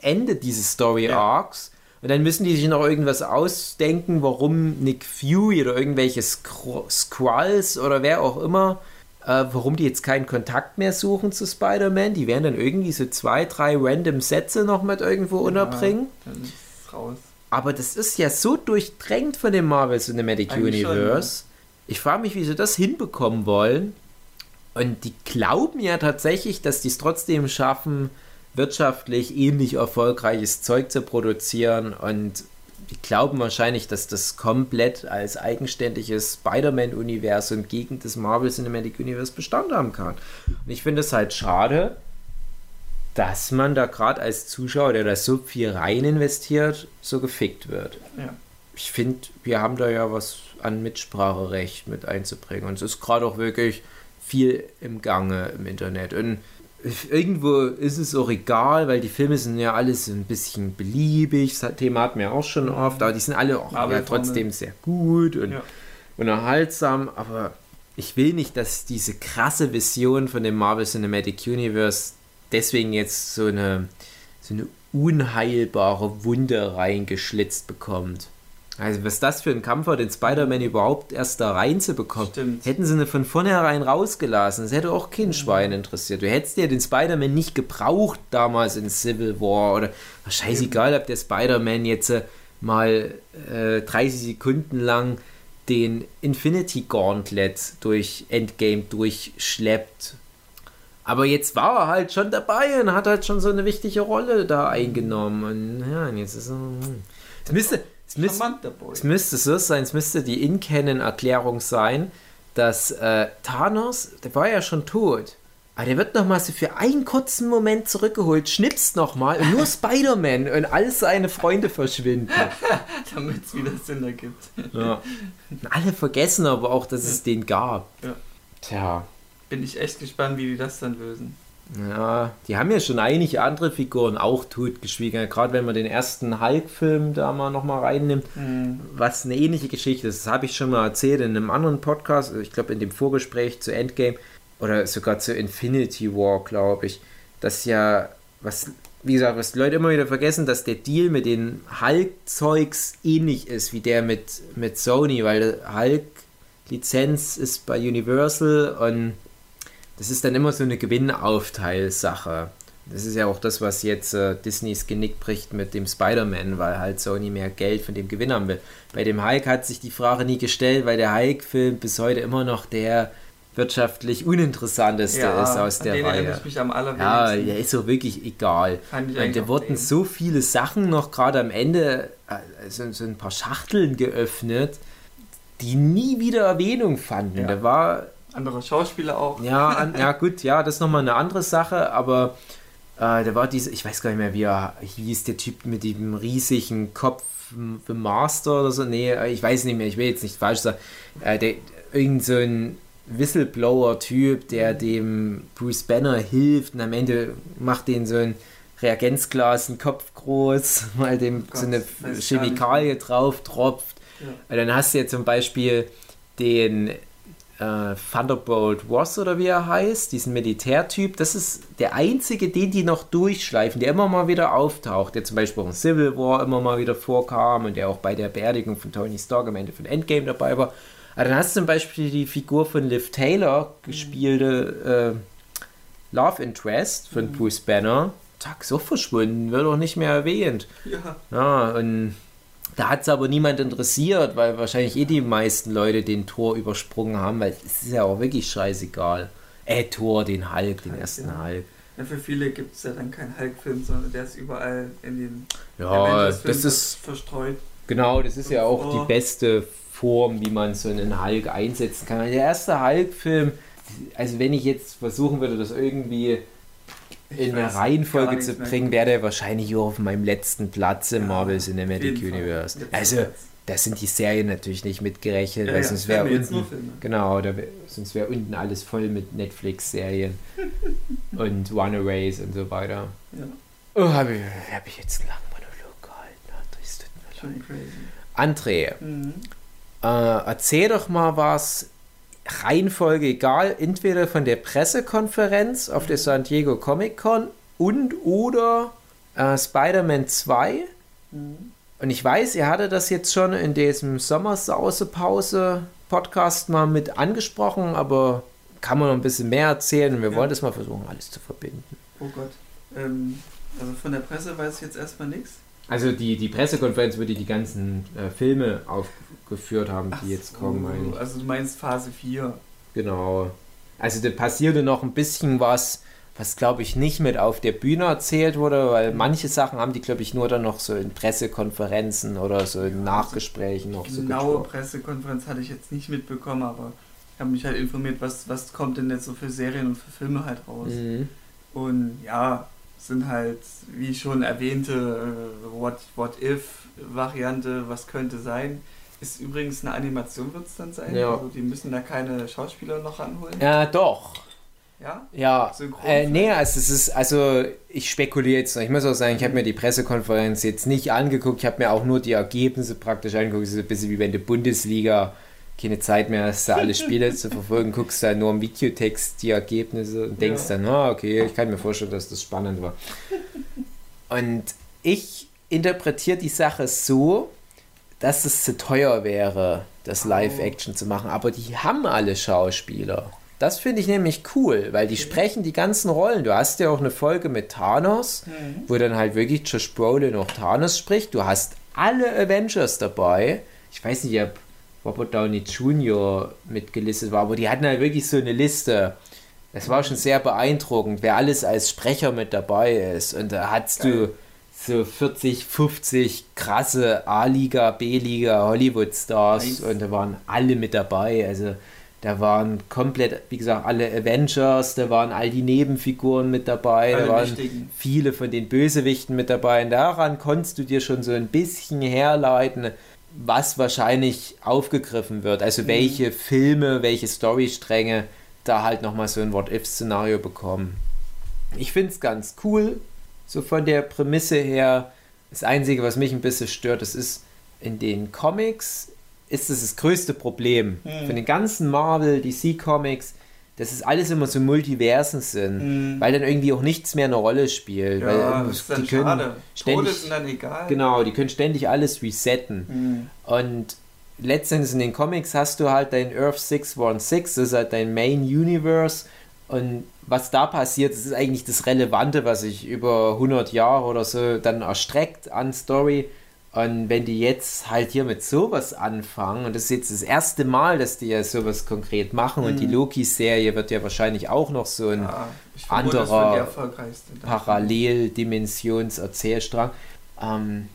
Ende dieses Story Arcs. Ja. Und dann müssen die sich noch irgendwas ausdenken, warum Nick Fury oder irgendwelche Skrulls oder wer auch immer äh, warum die jetzt keinen Kontakt mehr suchen zu Spider-Man. Die werden dann irgendwie so zwei, drei random Sätze noch mit irgendwo ja, unterbringen. Dann ist raus. Aber das ist ja so durchdrängt von dem Marvel Cinematic Eigentlich Universe. Schon, ja. Ich frage mich, wie sie das hinbekommen wollen. Und die glauben ja tatsächlich, dass die es trotzdem schaffen, wirtschaftlich ähnlich erfolgreiches Zeug zu produzieren und die glauben wahrscheinlich, dass das komplett als eigenständiges Spider-Man-Universum gegen das Marvel Cinematic Universe Bestand haben kann. Und ich finde es halt schade, dass man da gerade als Zuschauer, der da so viel rein investiert, so gefickt wird. Ja. Ich finde, wir haben da ja was an Mitspracherecht mit einzubringen. Und es ist gerade auch wirklich viel im Gange im Internet. Und irgendwo ist es auch egal, weil die Filme sind ja alles ein bisschen beliebig. Das Thema hatten wir auch schon oft, aber die sind alle auch ja, trotzdem sehr gut und ja. unterhaltsam. Aber ich will nicht, dass diese krasse Vision von dem Marvel Cinematic Universe deswegen jetzt so eine, so eine unheilbare Wunde reingeschlitzt bekommt. Also was das für ein Kampf war, den Spider-Man überhaupt erst da reinzubekommen. Stimmt. Hätten sie ihn von vornherein rausgelassen, das hätte auch kein Schwein interessiert. Du hättest ja den Spider-Man nicht gebraucht damals in Civil War oder scheißegal, ob der Spider-Man jetzt äh, mal äh, 30 Sekunden lang den Infinity Gauntlet durch Endgame durchschleppt. Aber jetzt war er halt schon dabei und hat halt schon so eine wichtige Rolle da eingenommen. Und ja, und jetzt ist er. Hm. Es müsste, es, müsste, es müsste so sein, es müsste die In-Canon-Erklärung sein, dass äh, Thanos, der war ja schon tot. Aber der wird nochmal so für einen kurzen Moment zurückgeholt, schnipst nochmal und nur <laughs> Spider-Man und all seine Freunde verschwinden. <laughs> Damit es wieder Sinn ergibt. Ja. alle vergessen aber auch, dass es den gab. Ja. Tja. Bin ich echt gespannt, wie die das dann lösen. Ja, die haben ja schon einige andere Figuren auch totgeschwiegen. Gerade wenn man den ersten Hulk-Film da mal nochmal reinnimmt, mhm. was eine ähnliche Geschichte ist. Das habe ich schon mal erzählt in einem anderen Podcast, ich glaube in dem Vorgespräch zu Endgame oder sogar zu Infinity War, glaube ich. Das ja, was, wie gesagt, was die Leute immer wieder vergessen, dass der Deal mit den Hulk-Zeugs ähnlich ist wie der mit, mit Sony, weil Hulk-Lizenz ist bei Universal und das ist dann immer so eine Gewinnaufteilsache. Das ist ja auch das, was jetzt äh, Disneys Genick bricht mit dem Spider-Man, weil halt Sony mehr Geld von dem Gewinn haben will. Bei dem Hulk hat sich die Frage nie gestellt, weil der Hulk-Film bis heute immer noch der wirtschaftlich uninteressanteste ja, ist aus der den Reihe. Ich mich am ja, der ist so wirklich egal. Und da wurden so viele Sachen noch gerade am Ende, also so ein paar Schachteln geöffnet, die nie wieder Erwähnung fanden. Ja. Da war andere Schauspieler auch. Ja, an, ja <laughs> gut, ja, das ist nochmal eine andere Sache, aber äh, da war diese, ich weiß gar nicht mehr, wie er hieß, der Typ mit dem riesigen Kopf, The Master oder so, nee, ich weiß nicht mehr, ich will jetzt nicht falsch sagen, äh, der, irgend so ein Whistleblower-Typ, der dem Bruce Banner hilft und am Ende macht den so ein Reagenzglas einen Kopf groß, <laughs> weil dem oh Gott, so eine Chemikalie drauf tropft. Ja. Dann hast du ja zum Beispiel den äh, Thunderbolt Ross oder wie er heißt, diesen Militärtyp, das ist der einzige, den die noch durchschleifen, der immer mal wieder auftaucht, der zum Beispiel auch in Civil War immer mal wieder vorkam und der auch bei der Beerdigung von Tony Stark am Ende von Endgame dabei war. Aber dann hast du zum Beispiel die Figur von Liv Taylor, gespielte äh, Love Interest von mhm. Bruce Banner. Zack, so verschwunden, wird auch nicht mehr erwähnt. Ja. Ja, und da hat es aber niemand interessiert, weil wahrscheinlich eh die meisten Leute den Tor übersprungen haben, weil es ist ja auch wirklich scheißegal. Äh, Tor, den Hulk, den Hulk, ersten ja. Hulk. Ja, für viele gibt es ja dann keinen Hulk-Film, sondern der ist überall in den ja, das ist verstreut. Genau, das ist ja auch die beste Form, wie man so einen Hulk einsetzen kann. Der erste Hulk-Film, also wenn ich jetzt versuchen würde, das irgendwie in eine Reihenfolge zu bringen, wäre der wahrscheinlich auch auf meinem letzten Platz im ja, Marvel Cinematic Universe. Also, da sind die Serien natürlich nicht mitgerechnet, ja, weil sonst wäre unten, genau, sonst wäre unten alles voll mit Netflix-Serien <laughs> und Runaways und so weiter. Ja. Oh, habe ich, hab ich jetzt einen langen Monolog gehalten. Das tut mir leid. André, mhm. äh, erzähl doch mal was Reihenfolge egal, entweder von der Pressekonferenz auf der San Diego Comic Con und oder äh, Spider-Man 2. Mhm. Und ich weiß, ihr hattet das jetzt schon in diesem Sommersause-Pause-Podcast mal mit angesprochen, aber kann man noch ein bisschen mehr erzählen und wir ja. wollen das mal versuchen, alles zu verbinden. Oh Gott. Ähm, also von der Presse weiß ich jetzt erstmal nichts. Also die, die Pressekonferenz, wo die die ganzen äh, Filme aufgeführt haben, die Ach jetzt kommen. So, also du meinst Phase 4. Genau. Also da passierte noch ein bisschen was, was glaube ich nicht mit auf der Bühne erzählt wurde, weil manche Sachen haben die glaube ich nur dann noch so in Pressekonferenzen oder so in Nachgesprächen noch so Genaue Pressekonferenz hatte ich jetzt nicht mitbekommen, aber ich habe mich halt informiert, was, was kommt denn jetzt so für Serien und für Filme halt raus. Mhm. Und ja, sind halt, wie schon erwähnte, äh, What, What If-Variante, was könnte sein. Ist übrigens eine Animation, wird es dann sein. Ja. Also die müssen da keine Schauspieler noch ranholen. Ja, doch. Ja? Ja. Äh, nee, also es ist, also ich spekuliere jetzt noch. Ich muss auch sagen, ich habe mir die Pressekonferenz jetzt nicht angeguckt. Ich habe mir auch nur die Ergebnisse praktisch angeguckt. Es ist ein bisschen wie wenn die Bundesliga keine Zeit mehr hast, da alle Spiele zu verfolgen, <laughs> guckst da nur im Videotext die Ergebnisse und denkst ja. dann, ah, okay, ich kann mir vorstellen, dass das spannend war. <laughs> Und ich interpretiere die Sache so, dass es zu teuer wäre, das oh. Live-Action zu machen. Aber die haben alle Schauspieler. Das finde ich nämlich cool, weil die sprechen die ganzen Rollen. Du hast ja auch eine Folge mit Thanos, mhm. wo dann halt wirklich Josh Brolin noch Thanos spricht. Du hast alle Avengers dabei. Ich weiß nicht, ob Robert Downey Jr. mitgelistet war, aber die hatten halt wirklich so eine Liste. Es war schon sehr beeindruckend, wer alles als Sprecher mit dabei ist. Und da hast Geil. du so 40, 50 krasse A-Liga, B-Liga, Hollywood-Stars nice. und da waren alle mit dabei. Also da waren komplett, wie gesagt, alle Avengers, da waren all die Nebenfiguren mit dabei, alle da waren wichtigen. viele von den Bösewichten mit dabei. Und daran konntest du dir schon so ein bisschen herleiten, was wahrscheinlich aufgegriffen wird. Also mhm. welche Filme, welche Storystränge da halt nochmal so ein What-If-Szenario bekommen. Ich finde es ganz cool, so von der Prämisse her. Das Einzige, was mich ein bisschen stört, das ist in den Comics ist das das größte Problem. Mhm. Von den ganzen Marvel, DC Comics, dass es alles immer so Multiversen sind, mhm. weil dann irgendwie auch nichts mehr eine Rolle spielt. Ja, weil, das ist dann die können schade. Ständig, Tode sind dann egal. Genau, die können ständig alles resetten. Mhm. Und letztendlich in den Comics hast du halt dein Earth 616, das ist halt dein Main Universe und was da passiert, das ist eigentlich das Relevante, was sich über 100 Jahre oder so dann erstreckt an Story. Und wenn die jetzt halt hier mit sowas anfangen, und das ist jetzt das erste Mal, dass die ja sowas konkret machen, mhm. und die mhm. Loki-Serie wird ja wahrscheinlich auch noch so ein ja, anderer Paralleldimensions-Erzählstrang, ähm,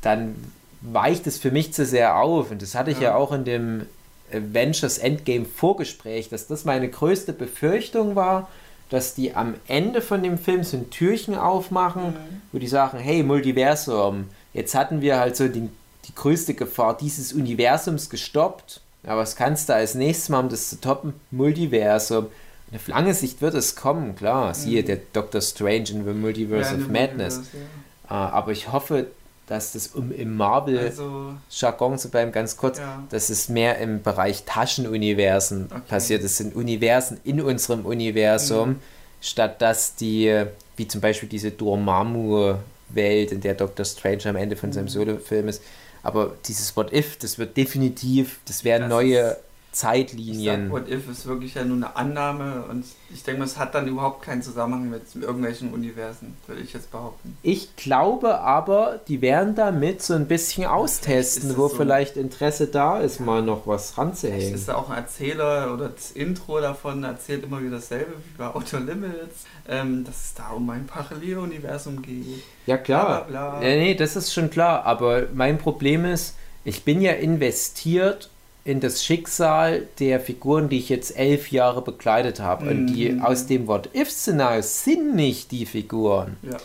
dann weicht es für mich zu sehr auf. Und das hatte ich ja, ja auch in dem Avengers Endgame Vorgespräch, dass das meine größte Befürchtung war, dass die am Ende von dem Film so ein Türchen aufmachen, mhm. wo die sagen, hey, Multiversum, jetzt hatten wir halt so die, die größte Gefahr dieses Universums gestoppt. Ja, was kannst du als nächstes Mal, um das zu toppen? Multiversum. Und auf lange Sicht wird es kommen, klar. Siehe mhm. der Doctor Strange in the Multiverse ja, of Madness. Multiverse, ja. uh, aber ich hoffe, dass das um im Marvel-Jargon also, zu bleiben, ganz kurz, ja. dass es mehr im Bereich Taschenuniversen okay. passiert. Es sind Universen in unserem Universum, mhm. statt dass die, wie zum Beispiel diese Dormammu-Welt, in der Doctor Strange am Ende von mhm. seinem Solo-Film ist. Aber dieses What If, das wird definitiv, das werden das neue Zeitlinien. Sag, What If ist wirklich ja nur eine Annahme und ich denke, es hat dann überhaupt keinen Zusammenhang mit irgendwelchen Universen, würde ich jetzt behaupten. Ich glaube aber, die werden damit so ein bisschen austesten, wo so vielleicht Interesse da ist, mal noch was ranzuhängen. Ist da auch ein Erzähler oder das Intro davon erzählt immer wieder dasselbe wie bei Outer Limits, ähm, dass es da um ein Paralleluniversum geht. Ja klar. Bla, bla. Ja, nee, das ist schon klar, aber mein Problem ist, ich bin ja investiert in das Schicksal der Figuren, die ich jetzt elf Jahre begleitet habe. Mhm. Und die mhm. aus dem What-If-Szenario sind nicht die Figuren. Ja.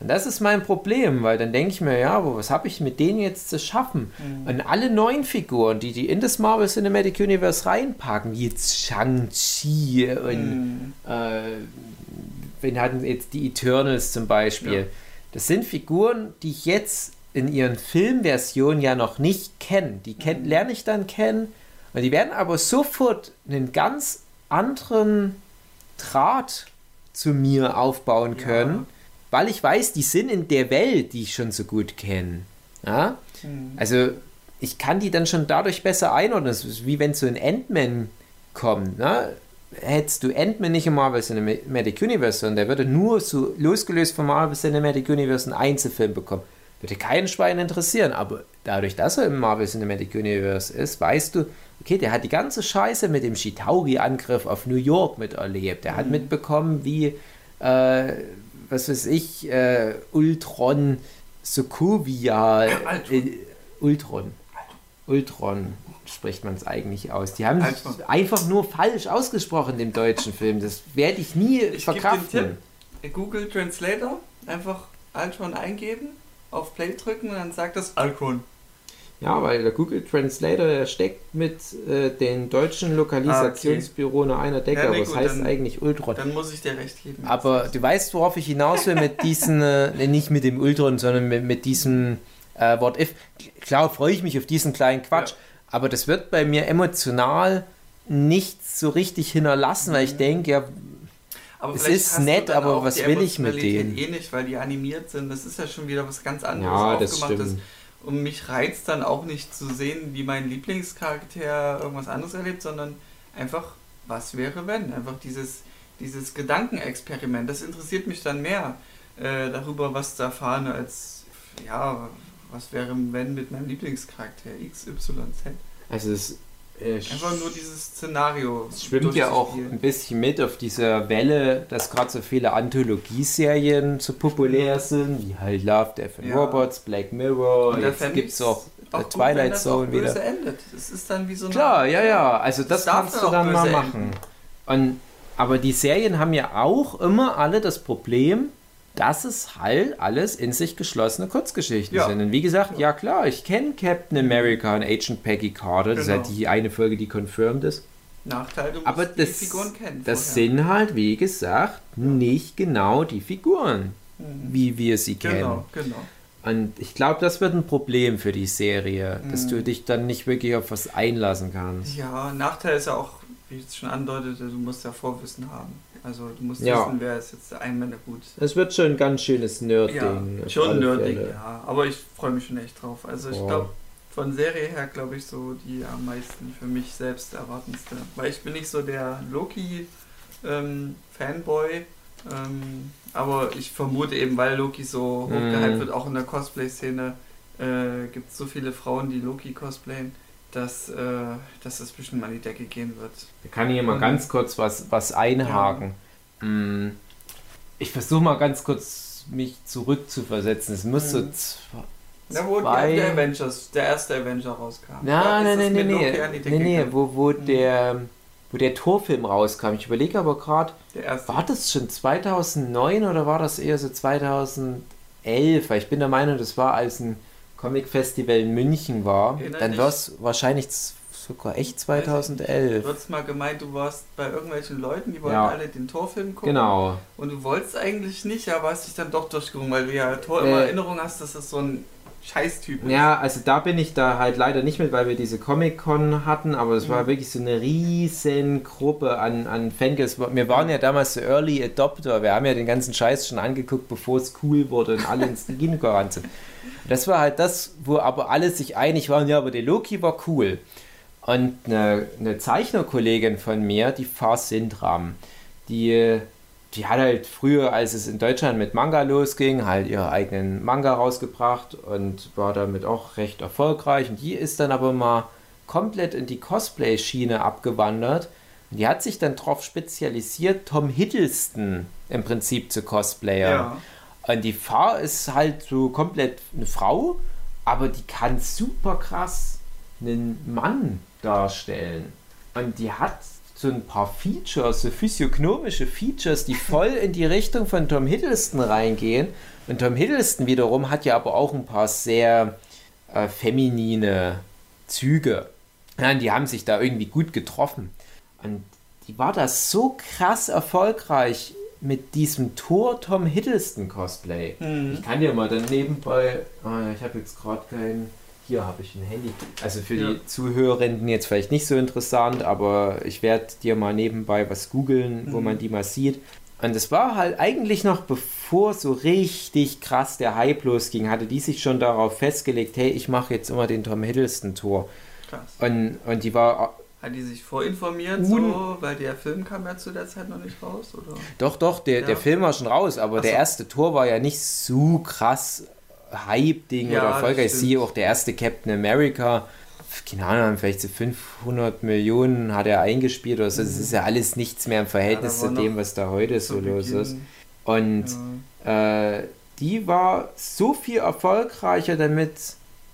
Und das ist mein Problem, weil dann denke ich mir, ja, aber was habe ich mit denen jetzt zu schaffen? Mhm. Und alle neuen Figuren, die die in das Marvel Cinematic Universe reinpacken, wie jetzt Shang-Chi und mhm. äh, wir hatten jetzt die Eternals zum Beispiel, ja. das sind Figuren, die ich jetzt in ihren Filmversionen ja noch nicht kennen. Die kenn, mhm. lerne ich dann kennen und die werden aber sofort einen ganz anderen Draht zu mir aufbauen können, ja. weil ich weiß, die sind in der Welt, die ich schon so gut kenne. Ja? Mhm. Also ich kann die dann schon dadurch besser einordnen. Das ist wie wenn so ein Ant-Man kommt. Ne? Hättest du Ant-Man nicht im Marvel Cinematic Universe, sondern der würde nur so losgelöst vom Marvel Cinematic Universe einen Einzelfilm bekommen würde keinen Schwein interessieren, aber dadurch, dass er im Marvel Cinematic Universe ist, weißt du, okay, der hat die ganze Scheiße mit dem Chitauri-Angriff auf New York miterlebt. Der mhm. hat mitbekommen, wie, äh, was weiß ich, äh, Ultron Sokovia, äh, Ultron, Ultron spricht man es eigentlich aus. Die haben es einfach nur falsch ausgesprochen im deutschen Film. Das werde ich nie ich verkraften. Google Translator, einfach Ultron eingeben auf Play drücken und dann sagt das Alkon. Ja, weil der Google Translator der steckt mit äh, den deutschen Lokalisationsbüro ah, okay. einer Decke, ja, nee, aber es heißt dann, eigentlich Ultron. Dann muss ich dir recht geben. Aber du weißt, worauf ich hinaus will mit diesen, äh, <laughs> nicht mit dem Ultron, sondern mit, mit diesem äh, What If. Klar freue ich mich auf diesen kleinen Quatsch, ja. aber das wird bei mir emotional nicht so richtig hinterlassen, weil ich mhm. denke, ja, aber es ist nett, aber was will ich mit denen? Eh nicht, weil die animiert sind. Das ist ja schon wieder was ganz anderes ja, das aufgemacht. Stimmt. Und mich reizt dann auch nicht zu sehen, wie mein Lieblingscharakter irgendwas anderes erlebt, sondern einfach, was wäre wenn? Einfach dieses, dieses Gedankenexperiment. Das interessiert mich dann mehr, äh, darüber was zu erfahren, als, ja, was wäre wenn mit meinem Lieblingscharakter XYZ. Also Einfach nur dieses Szenario. Es schwimmt ja auch ein bisschen mit auf dieser Welle, dass gerade so viele Anthologieserien so populär sind, wie halt Love, Death and ja. Robots, Black Mirror, und jetzt gibt es auch, auch Twilight Zone auch wieder. endet. Es ist dann wie so eine Klar, ja, ja, also das, das kannst du dann mal machen. Und, aber die Serien haben ja auch immer alle das Problem, dass es halt alles in sich geschlossene Kurzgeschichten ja. sind. Und wie gesagt, ja, ja klar, ich kenne Captain America und Agent Peggy Carter. Das ist halt genau. die eine Folge, die confirmed ist. Nachteil, du musst Aber das, die Figuren kennen. Das vorher. sind halt, wie gesagt, nicht genau die Figuren, mhm. wie wir sie kennen. Genau, genau. Und ich glaube, das wird ein Problem für die Serie, mhm. dass du mhm. dich dann nicht wirklich auf was einlassen kannst. Ja, Nachteil ist ja auch, wie ich es schon andeutete, du musst ja Vorwissen haben. Also du musst ja. wissen, wer ist jetzt der Einwände gut. Es wird schon ein ganz schönes Nerd-Ding. Ja, schon Nerd-Ding, ja. Aber ich freue mich schon echt drauf. Also ich glaube, von Serie her glaube ich so die am meisten für mich selbst erwartendste. Weil ich bin nicht so der Loki-Fanboy. Ähm, ähm, aber ich vermute eben, weil Loki so mhm. hochgehypt wird, auch in der Cosplay-Szene, äh, gibt es so viele Frauen, die Loki cosplayen dass, äh, dass das bestimmt mal die Decke gehen wird. Da kann ich hier mal ganz kurz was, was einhaken. Ja. Mm, ich versuche mal ganz kurz mich zurückzuversetzen. Es muss mhm. so na, wo zwei... der Avengers, der erste Avenger rauskam. Nein, nein, nein, nein, nein, nee, nee, wo, wo mhm. der wo der Torfilm rauskam. Ich überlege aber gerade, war das schon 2009 oder war das eher so 2011? Weil ich bin der Meinung, das war als ein Comic Festival in München war, Erinnert dann war es wahrscheinlich sogar echt 2011. Du hast mal gemeint, du warst bei irgendwelchen Leuten, die wollten ja. alle den Torfilm gucken. Genau. Und du wolltest eigentlich nicht, aber hast dich dann doch durchgerungen, weil du ja Tor immer äh, Erinnerung hast, dass das so ein Scheißtyp ist. Ja, also da bin ich da halt leider nicht mit, weil wir diese Comic-Con hatten, aber es mhm. war wirklich so eine riesen Gruppe an, an Fangirls. Wir waren ja damals so Early Adopter, wir haben ja den ganzen Scheiß schon angeguckt, bevor es cool wurde und alle ins <laughs> Kino gerannt sind. Das war halt das, wo aber alle sich einig waren, ja, aber der Loki war cool. Und eine, eine Zeichnerkollegin von mir, die Far Sindram, die, die hat halt früher, als es in Deutschland mit Manga losging, halt ihren eigenen Manga rausgebracht und war damit auch recht erfolgreich. Und die ist dann aber mal komplett in die Cosplay-Schiene abgewandert. Und die hat sich dann darauf spezialisiert, Tom Hiddleston im Prinzip zu cosplayen. Ja. Und die Fahr ist halt so komplett eine Frau, aber die kann super krass einen Mann darstellen. Und die hat so ein paar Features, so physiognomische Features, die voll in die Richtung von Tom Hiddleston reingehen. Und Tom Hiddleston wiederum hat ja aber auch ein paar sehr äh, feminine Züge. Ja, die haben sich da irgendwie gut getroffen. Und die war da so krass erfolgreich mit diesem Tor Tom Hiddleston Cosplay. Mhm. Ich kann dir mal dann nebenbei, oh, ich habe jetzt gerade kein, hier habe ich ein Handy. Also für ja. die Zuhörenden jetzt vielleicht nicht so interessant, aber ich werde dir mal nebenbei was googeln, mhm. wo man die mal sieht. Und es war halt eigentlich noch bevor so richtig krass der Hype losging, hatte die sich schon darauf festgelegt, hey, ich mache jetzt immer den Tom Hiddleston Tor. Krass. Und, und die war hat die sich vorinformiert, so, weil der Film kam ja zu der Zeit noch nicht raus? Oder? Doch, doch, der, ja. der Film war schon raus, aber so. der erste Tor war ja nicht so krass Hype-Ding ja, oder erfolgreich. Ich sehe auch der erste Captain America, keine Ahnung, vielleicht so 500 Millionen hat er eingespielt oder so. Das ist ja alles nichts mehr im Verhältnis ja, zu dem, was da heute so los ist. Und äh, die war so viel erfolgreicher damit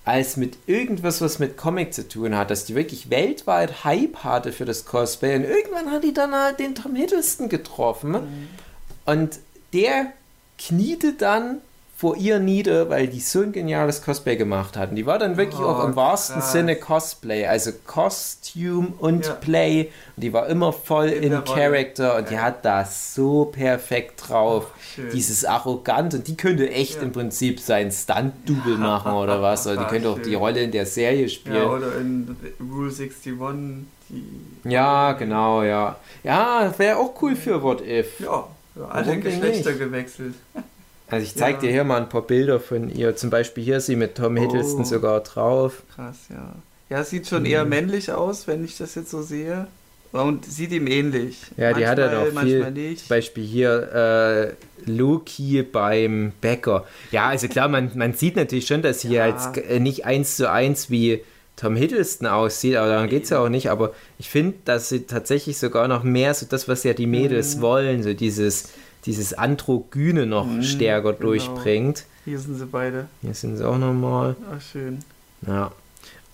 als mit irgendwas, was mit Comic zu tun hat, dass die wirklich weltweit Hype hatte für das Cosplay. Und irgendwann hat die dann halt den Tom Hiddleston getroffen. Mhm. Und der kniete dann vor ihr nieder, weil die so ein geniales Cosplay gemacht hatten. Die war dann wirklich oh, auch im wahrsten krass. Sinne Cosplay, also Costume und ja. Play. Und die war immer voll in, in Character und ja. die hat das so perfekt drauf. Oh, Dieses arrogant und die könnte echt ja. im Prinzip sein Stunt-Double machen oder was. Oder die könnte auch die Rolle in der Serie spielen. Ja, oder in Rule 61. Die ja, genau, ja. Ja, wäre auch cool für What If. Ja, alle Geschlechter gewechselt. Also ich zeige ja. dir hier mal ein paar Bilder von ihr. Zum Beispiel hier ist sie mit Tom Hiddleston oh. sogar drauf. Krass, ja. Ja, sieht schon mhm. eher männlich aus, wenn ich das jetzt so sehe. Und sieht ihm ähnlich. Ja, die hat er doch viel. Nicht. Zum Beispiel hier äh, Loki beim Bäcker. Ja, also klar, man, man sieht natürlich schon, dass sie ja. jetzt äh, nicht eins zu eins wie Tom Hiddleston aussieht, aber daran geht es ja auch nicht. Aber ich finde, dass sie tatsächlich sogar noch mehr so das, was ja die Mädels mhm. wollen, so dieses dieses Androgyne noch mhm, stärker genau. durchbringt. Hier sind sie beide. Hier sind sie auch nochmal. Ach, schön. Ja.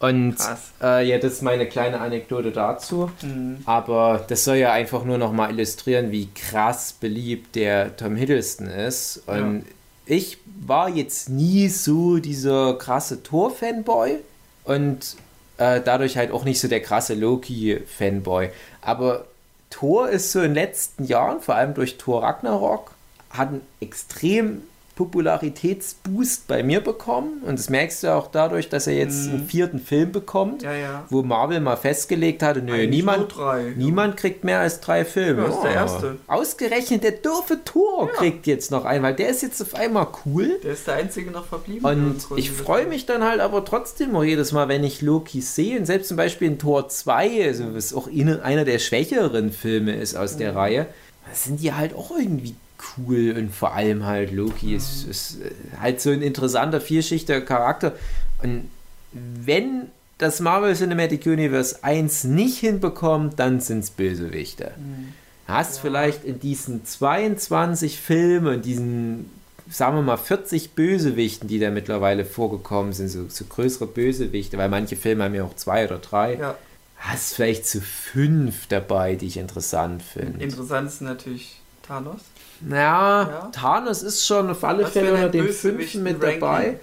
Und äh, ja, das ist meine kleine Anekdote dazu. Mhm. Aber das soll ja einfach nur nochmal illustrieren, wie krass beliebt der Tom Hiddleston ist. Und ja. ich war jetzt nie so dieser krasse Thor-Fanboy und äh, dadurch halt auch nicht so der krasse Loki-Fanboy. Aber Thor ist so in den letzten Jahren, vor allem durch Thor Ragnarok, hat einen extrem Popularitätsboost bei mir bekommen. Und das merkst du auch dadurch, dass er jetzt einen mhm. vierten Film bekommt, ja, ja. wo Marvel mal festgelegt hatte, nö, niemand, niemand kriegt mehr als drei Filme. Ja, das ist der erste. Ausgerechnet der doofe Thor kriegt jetzt noch einen, weil der ist jetzt auf einmal cool. Der ist der einzige noch verblieben. Und ich freue mich dann halt aber trotzdem auch jedes Mal, wenn ich Loki sehe. Und selbst zum Beispiel in Thor 2, also was auch einer der schwächeren Filme ist aus der mhm. Reihe, sind die halt auch irgendwie cool und vor allem halt Loki mhm. ist, ist äh, halt so ein interessanter, vielschichtiger Charakter. Und wenn das Marvel Cinematic Universe 1 nicht hinbekommt, dann sind es Bösewichte. Mhm. Hast ja. vielleicht in diesen 22 Filmen, diesen, sagen wir mal, 40 Bösewichten, die da mittlerweile vorgekommen sind, so, so größere Bösewichte, weil manche Filme haben ja auch zwei oder drei. Ja. Hast vielleicht zu so fünf dabei, die ich interessant finde. Interessant ist natürlich Thanos. Ja, ja, Thanos ist schon auf alle Fälle unter den fünften mit dabei.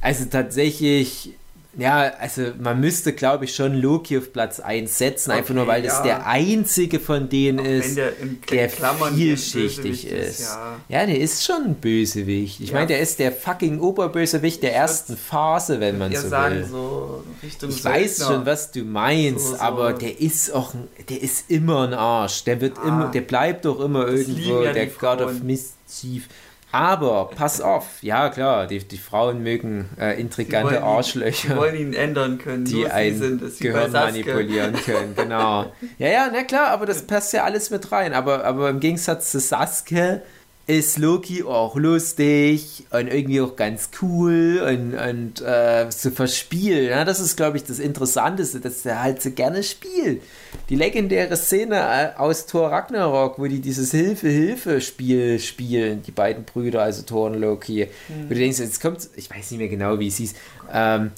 Also tatsächlich ja, also man müsste, glaube ich, schon Loki auf Platz 1 setzen, okay, einfach nur, weil ja. das der einzige von denen Auch ist, der, der vielschichtig ist. ist ja. ja. der ist schon ein Bösewicht. Ich ja. meine, der ist der fucking Oberbösewicht der ersten Phase, wenn man so sagen, will. So Richtung ich weiß schon, was du meinst, so, so. aber der ist auch, der ist immer ein Arsch. Der wird ah, immer, der bleibt doch immer irgendwo der God of Mischief. Aber pass auf, ja klar, die, die Frauen mögen äh, intrigante Arschlöcher. Die wollen ihn ändern können, die ein sind Gehirn manipulieren können, genau. <laughs> Ja, ja, na klar, aber das passt ja alles mit rein. Aber, aber im Gegensatz zu Sasuke ist Loki auch lustig und irgendwie auch ganz cool und, und äh, so verspielt. Ja, das ist, glaube ich, das Interessanteste, dass er halt so gerne spielt. Die legendäre Szene äh, aus Thor Ragnarok, wo die dieses Hilfe-Hilfe-Spiel spielen, die beiden Brüder, also Thor und Loki. Mhm. Wo du denkst, jetzt kommt, ich weiß nicht mehr genau, wie es hieß, ähm,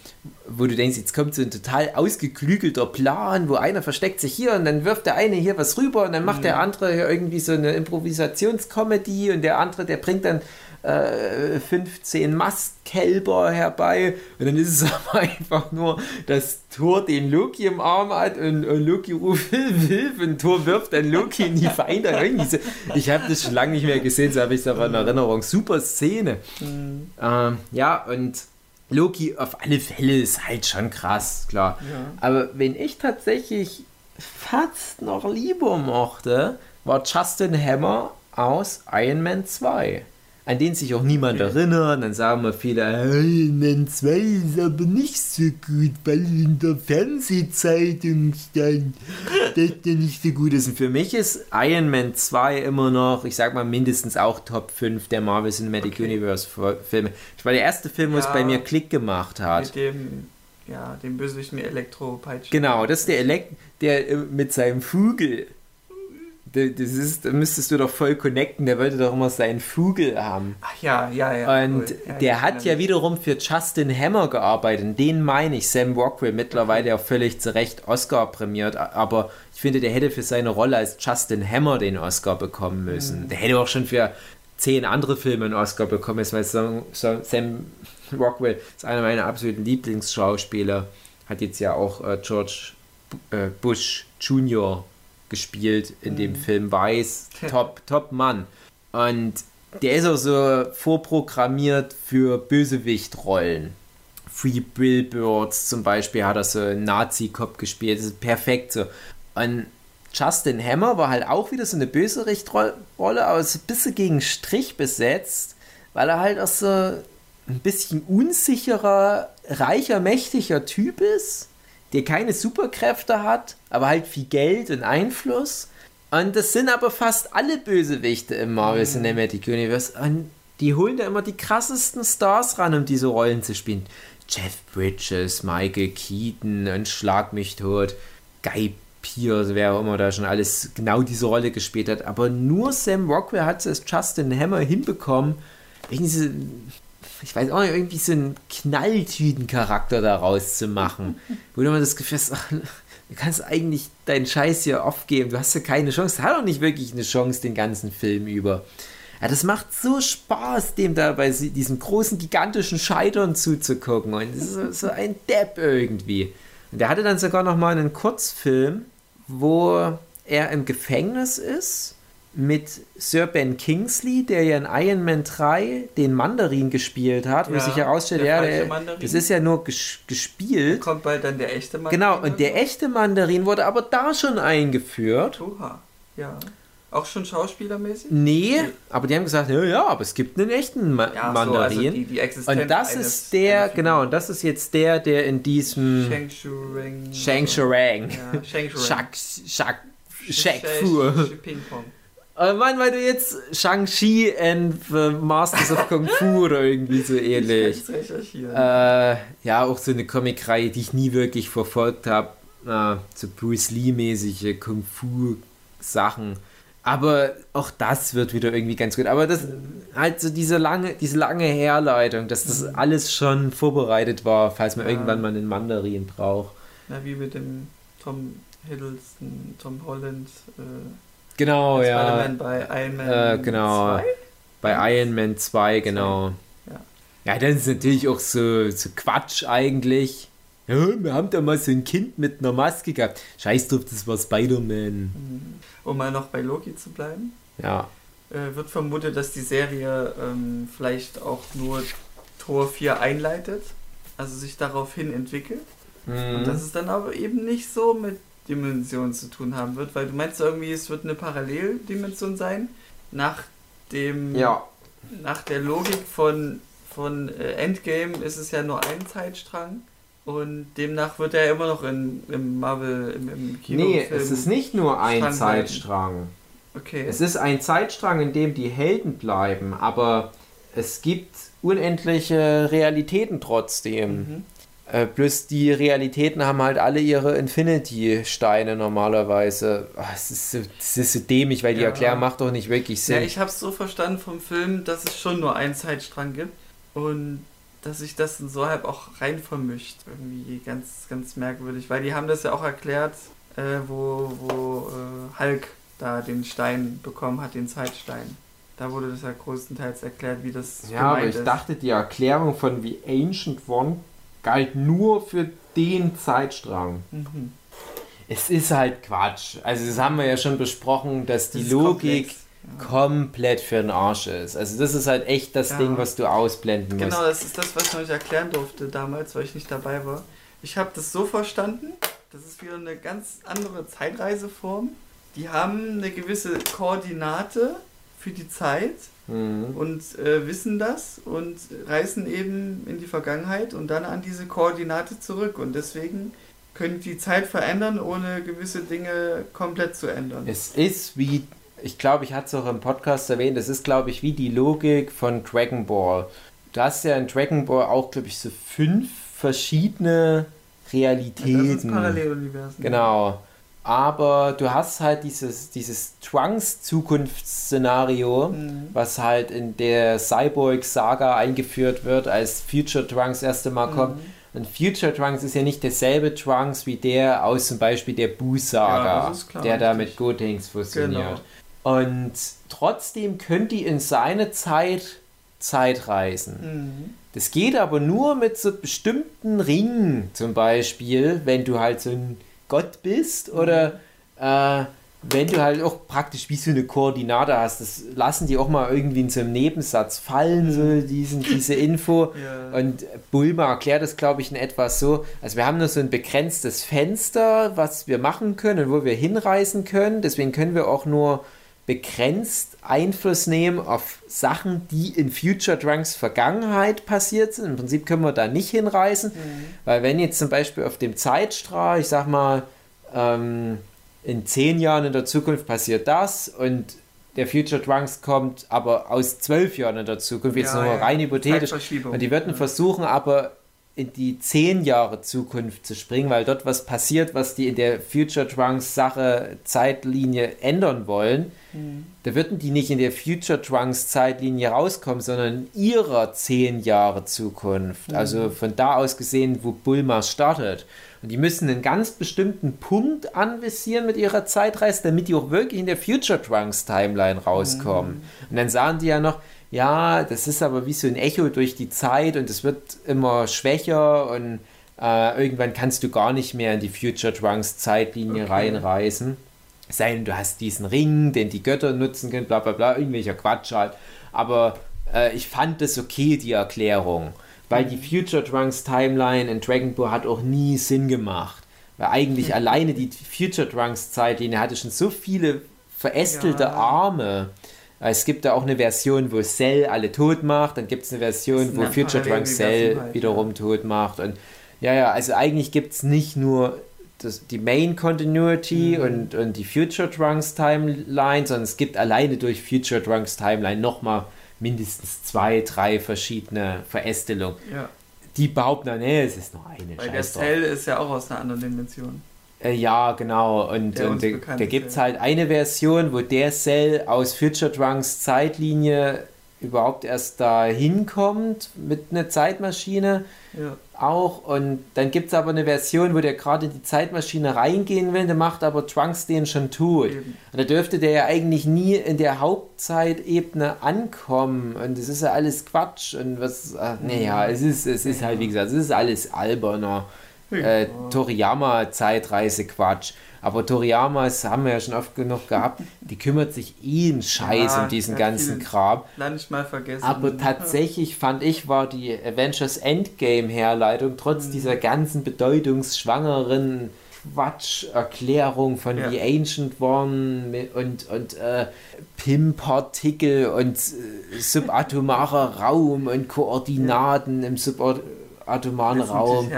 wo du denkst, jetzt kommt so ein total ausgeklügelter Plan, wo einer versteckt sich hier und dann wirft der eine hier was rüber und dann macht mhm. der andere hier irgendwie so eine Improvisationskomödie und der andere, der bringt dann äh, 15 Mastkälber herbei und dann ist es <laughs> aber einfach nur, dass Thor den Loki im Arm hat und, und Loki ruft <laughs> Hilfe und Thor wirft dann Loki in die <laughs> Feinde. So. Ich habe das schon lange nicht mehr gesehen, so habe ich es aber in Erinnerung. Super Szene. Mhm. Ähm, ja, und Loki auf alle Fälle ist halt schon krass, klar. Ja. Aber wenn ich tatsächlich fast noch lieber mochte, war Justin Hammer aus Iron Man 2 an den sich auch niemand erinnert. Dann sagen wir viele, Iron Man 2 ist aber nicht so gut, weil in der Fernsehzeitung stand, dass der nicht so gut ist. Und für mich ist Iron Man 2 immer noch, ich sag mal, mindestens auch Top 5 der Marvel Cinematic okay. Universe Filme. Das war der erste Film, wo ja, es bei mir Klick gemacht hat. Mit dem ja, dem bösewichten Elektropeitschen. Genau, das ist der Elekt, der äh, mit seinem Vogel das ist, da müsstest du doch voll connecten, der wollte doch immer seinen Vogel haben. Ach ja, ja, ja. Und cool. ja, der hat ja wiederum für Justin Hammer gearbeitet. Den meine ich, Sam Rockwell, mittlerweile auch völlig zu Recht Oscar prämiert. Aber ich finde, der hätte für seine Rolle als Justin Hammer den Oscar bekommen müssen. Mhm. Der hätte auch schon für zehn andere Filme einen Oscar bekommen. Weil Sam, Sam Rockwell ist einer meiner absoluten Lieblingsschauspieler. Hat jetzt ja auch äh, George äh, Bush Jr. gespielt in mhm. dem Film Weiß. <laughs> Top, top Mann. Und der ist auch so vorprogrammiert für Bösewichtrollen. Free Billboards zum Beispiel hat er so einen Nazi-Cop gespielt. Das ist perfekt so. Und Justin Hammer war halt auch wieder so eine Bösewichtrolle, aber so ein bisschen gegen Strich besetzt, weil er halt auch so ein bisschen unsicherer, reicher, mächtiger Typ ist, der keine Superkräfte hat, aber halt viel Geld und Einfluss. Und das sind aber fast alle Bösewichte im Marvel mhm. Cinematic Universe. Und die holen da immer die krassesten Stars ran, um diese Rollen zu spielen. Jeff Bridges, Michael Keaton und Schlag mich tot, Guy Pierce, wer auch immer da schon alles genau diese Rolle gespielt hat. Aber nur Sam Rockwell hat es als Justin Hammer hinbekommen, irgendwie ich weiß auch nicht, irgendwie so einen Knalltüten-Charakter daraus zu machen. <laughs> Wo du immer das Gefühl hast, ach, du kannst eigentlich deinen Scheiß hier aufgeben, du hast ja keine Chance. Er hat auch nicht wirklich eine Chance den ganzen Film über. Ja, das macht so Spaß, dem da bei diesem großen, gigantischen Scheitern zuzugucken. Und das ist so, so ein Depp irgendwie. Und der hatte dann sogar noch mal einen Kurzfilm, wo er im Gefängnis ist mit Sir Ben Kingsley, der ja in Iron Man 3 den Mandarin gespielt hat, wo ja, sich herausstellt, ja, der, das ist ja nur ges gespielt. Da kommt bald dann der echte Mandarin. Genau, und der echte Mandarin wurde aber da schon eingeführt. Oha, ja. Auch schon schauspielermäßig? Nee, aber die haben gesagt, ja, ja, aber es gibt einen echten Ma ja, Mandarin. So, also die, die und das ist der, genau, und das ist jetzt der, der in diesem Shang Shurang. Shang Shurang. Ja, Shang Shurang. Shak, Shak, Shak Fu. Oh Mann, weil du jetzt Shang-Chi and the Masters of Kung Fu oder irgendwie so <laughs> ähnlich. Äh, ja, auch so eine Comic-Reihe, die ich nie wirklich verfolgt habe. Äh, so Bruce Lee-mäßige Kung Fu-Sachen. Aber auch das wird wieder irgendwie ganz gut. Aber das halt so diese lange, diese lange Herleitung, dass das mhm. alles schon vorbereitet war, falls man ja. irgendwann mal einen Mandarin braucht. Na, wie mit dem Tom Hiddleston, Tom Holland. Äh, genau, ja. bei Iron Man äh, genau. 2? Bei Iron Man 2, genau. Ja. ja, das ist natürlich auch so, so Quatsch eigentlich. Ja, wir haben da mal so ein Kind mit einer Maske gehabt. Scheiß drauf, das war Spider-Man. Mhm um mal noch bei Loki zu bleiben. Ja. Äh, wird vermutet, dass die Serie ähm, vielleicht auch nur Tor 4 einleitet, also sich daraufhin entwickelt. Mhm. Und dass es dann aber eben nicht so mit Dimensionen zu tun haben wird, weil du meinst irgendwie, es wird eine Paralleldimension sein. Nach dem. Ja. Nach der Logik von, von äh, Endgame ist es ja nur ein Zeitstrang. Und demnach wird er immer noch in, im Marvel, im, im Kino. Nee, es ist nicht nur ein Strang Zeitstrang. Halten. Okay. Es ist ein Zeitstrang, in dem die Helden bleiben, aber es gibt unendliche Realitäten trotzdem. Mhm. Äh, plus die Realitäten haben halt alle ihre Infinity-Steine normalerweise. Oh, es, ist so, es ist so dämlich, weil die ja. Erklärung macht doch nicht wirklich Sinn. Ja, ich habe es so verstanden vom Film, dass es schon nur einen Zeitstrang gibt. Und dass sich das so halb auch rein vermischt. Irgendwie ganz, ganz merkwürdig. Weil die haben das ja auch erklärt, äh, wo, wo äh, Hulk da den Stein bekommen hat, den Zeitstein. Da wurde das ja größtenteils erklärt, wie das Ja, aber ich ist. dachte, die Erklärung von wie Ancient One galt nur für den Zeitstrang. Mhm. Es ist halt Quatsch. Also das haben wir ja schon besprochen, dass die das Logik komplex komplett für den Arsch ist. Also das ist halt echt das ja. Ding, was du ausblenden musst. Genau, das ist das, was ich noch nicht erklären durfte damals, weil ich nicht dabei war. Ich habe das so verstanden, das ist wieder eine ganz andere Zeitreiseform. Die haben eine gewisse Koordinate für die Zeit mhm. und äh, wissen das und reisen eben in die Vergangenheit und dann an diese Koordinate zurück. Und deswegen können die Zeit verändern, ohne gewisse Dinge komplett zu ändern. Es ist wie ich glaube, ich hatte es auch im Podcast erwähnt, das ist, glaube ich, wie die Logik von Dragon Ball. Du hast ja in Dragon Ball auch, glaube ich, so fünf verschiedene Realitäten. Das ist Paralleluniversen. Genau. Aber du hast halt dieses, dieses Trunks-Zukunftsszenario, mhm. was halt in der Cyborg-Saga eingeführt wird, als Future Trunks das erste Mal mhm. kommt. Und Future Trunks ist ja nicht derselbe Trunks wie der aus zum Beispiel der Boo-Saga, ja, der da mit Gotenks fusioniert. Genau. Und trotzdem können die in seine Zeit Zeit reisen. Mhm. Das geht aber nur mit so bestimmten Ringen, zum Beispiel, wenn du halt so ein Gott bist oder mhm. äh, wenn du halt auch praktisch wie so eine Koordinate hast, das lassen die auch mal irgendwie in so einem Nebensatz fallen, so mhm. diesen, diese Info. <laughs> ja. Und Bulma erklärt das, glaube ich, in etwas so. Also wir haben nur so ein begrenztes Fenster, was wir machen können und wo wir hinreisen können. Deswegen können wir auch nur begrenzt Einfluss nehmen auf Sachen, die in Future Drunks Vergangenheit passiert sind. Im Prinzip können wir da nicht hinreisen, mhm. weil wenn jetzt zum Beispiel auf dem Zeitstrahl, ich sag mal, ähm, in zehn Jahren in der Zukunft passiert das und der Future Drunks kommt aber aus zwölf Jahren in der Zukunft, jetzt ja, nur ja. rein hypothetisch. Und die würden versuchen, aber in die zehn Jahre Zukunft zu springen, weil dort was passiert, was die in der Future Trunks Sache Zeitlinie ändern wollen. Mhm. Da würden die nicht in der Future Trunks Zeitlinie rauskommen, sondern in ihrer zehn Jahre Zukunft. Mhm. Also von da aus gesehen, wo Bulma startet. Und die müssen einen ganz bestimmten Punkt anvisieren mit ihrer Zeitreise, damit die auch wirklich in der Future Trunks Timeline rauskommen. Mhm. Und dann sagen die ja noch, ja, das ist aber wie so ein Echo durch die Zeit und es wird immer schwächer und äh, irgendwann kannst du gar nicht mehr in die Future Trunks Zeitlinie okay. reinreisen. Sei denn, du hast diesen Ring, den die Götter nutzen können, bla bla bla, irgendwelcher Quatsch halt. Aber äh, ich fand das okay, die Erklärung. Weil die Future Trunks Timeline in Dragon Ball hat auch nie Sinn gemacht. Weil eigentlich alleine die Future Trunks Zeitlinie hatte schon so viele verästelte ja. Arme. Es gibt da auch eine Version, wo Cell alle tot macht, dann gibt es eine Version, wo Future Trunks Cell halt, wiederum ja. tot macht. Und ja, ja, also eigentlich gibt es nicht nur das, die Main Continuity mhm. und, und die Future Trunks Timeline, sondern es gibt alleine durch Future Trunks Timeline nochmal mindestens zwei, drei verschiedene Verästelungen. Ja. Die behaupten, nee, es ist nur eine. Weil Scheiß der Cell ist ja auch aus einer anderen Dimension. Äh, ja, genau. Und, und da, da gibt es halt eine Version, wo der Cell aus Future Drunks Zeitlinie überhaupt erst da hinkommt mit einer Zeitmaschine. Ja. Auch. Und dann gibt es aber eine Version, wo der gerade in die Zeitmaschine reingehen will, der macht aber Trunks den schon tot. Eben. Und da dürfte der ja eigentlich nie in der Hauptzeitebene ankommen. Und das ist ja alles Quatsch. Und was, ach, nee, ja, es ist, es ist halt, wie gesagt, es ist alles alberner äh, Toriyama-Zeitreise-Quatsch. Aber Toriyamas haben wir ja schon oft genug gehabt, die kümmert sich einen Scheiß ja, um diesen ganzen Kram. Lange nicht mal vergessen. Aber tatsächlich fand ich, war die Avengers Endgame-Herleitung trotz mhm. dieser ganzen bedeutungsschwangeren Quatsch-Erklärung von ja. The Ancient One und, und äh, PIM-Partikel und äh, subatomarer Raum und Koordinaten im Subatomaren atomaren Raum.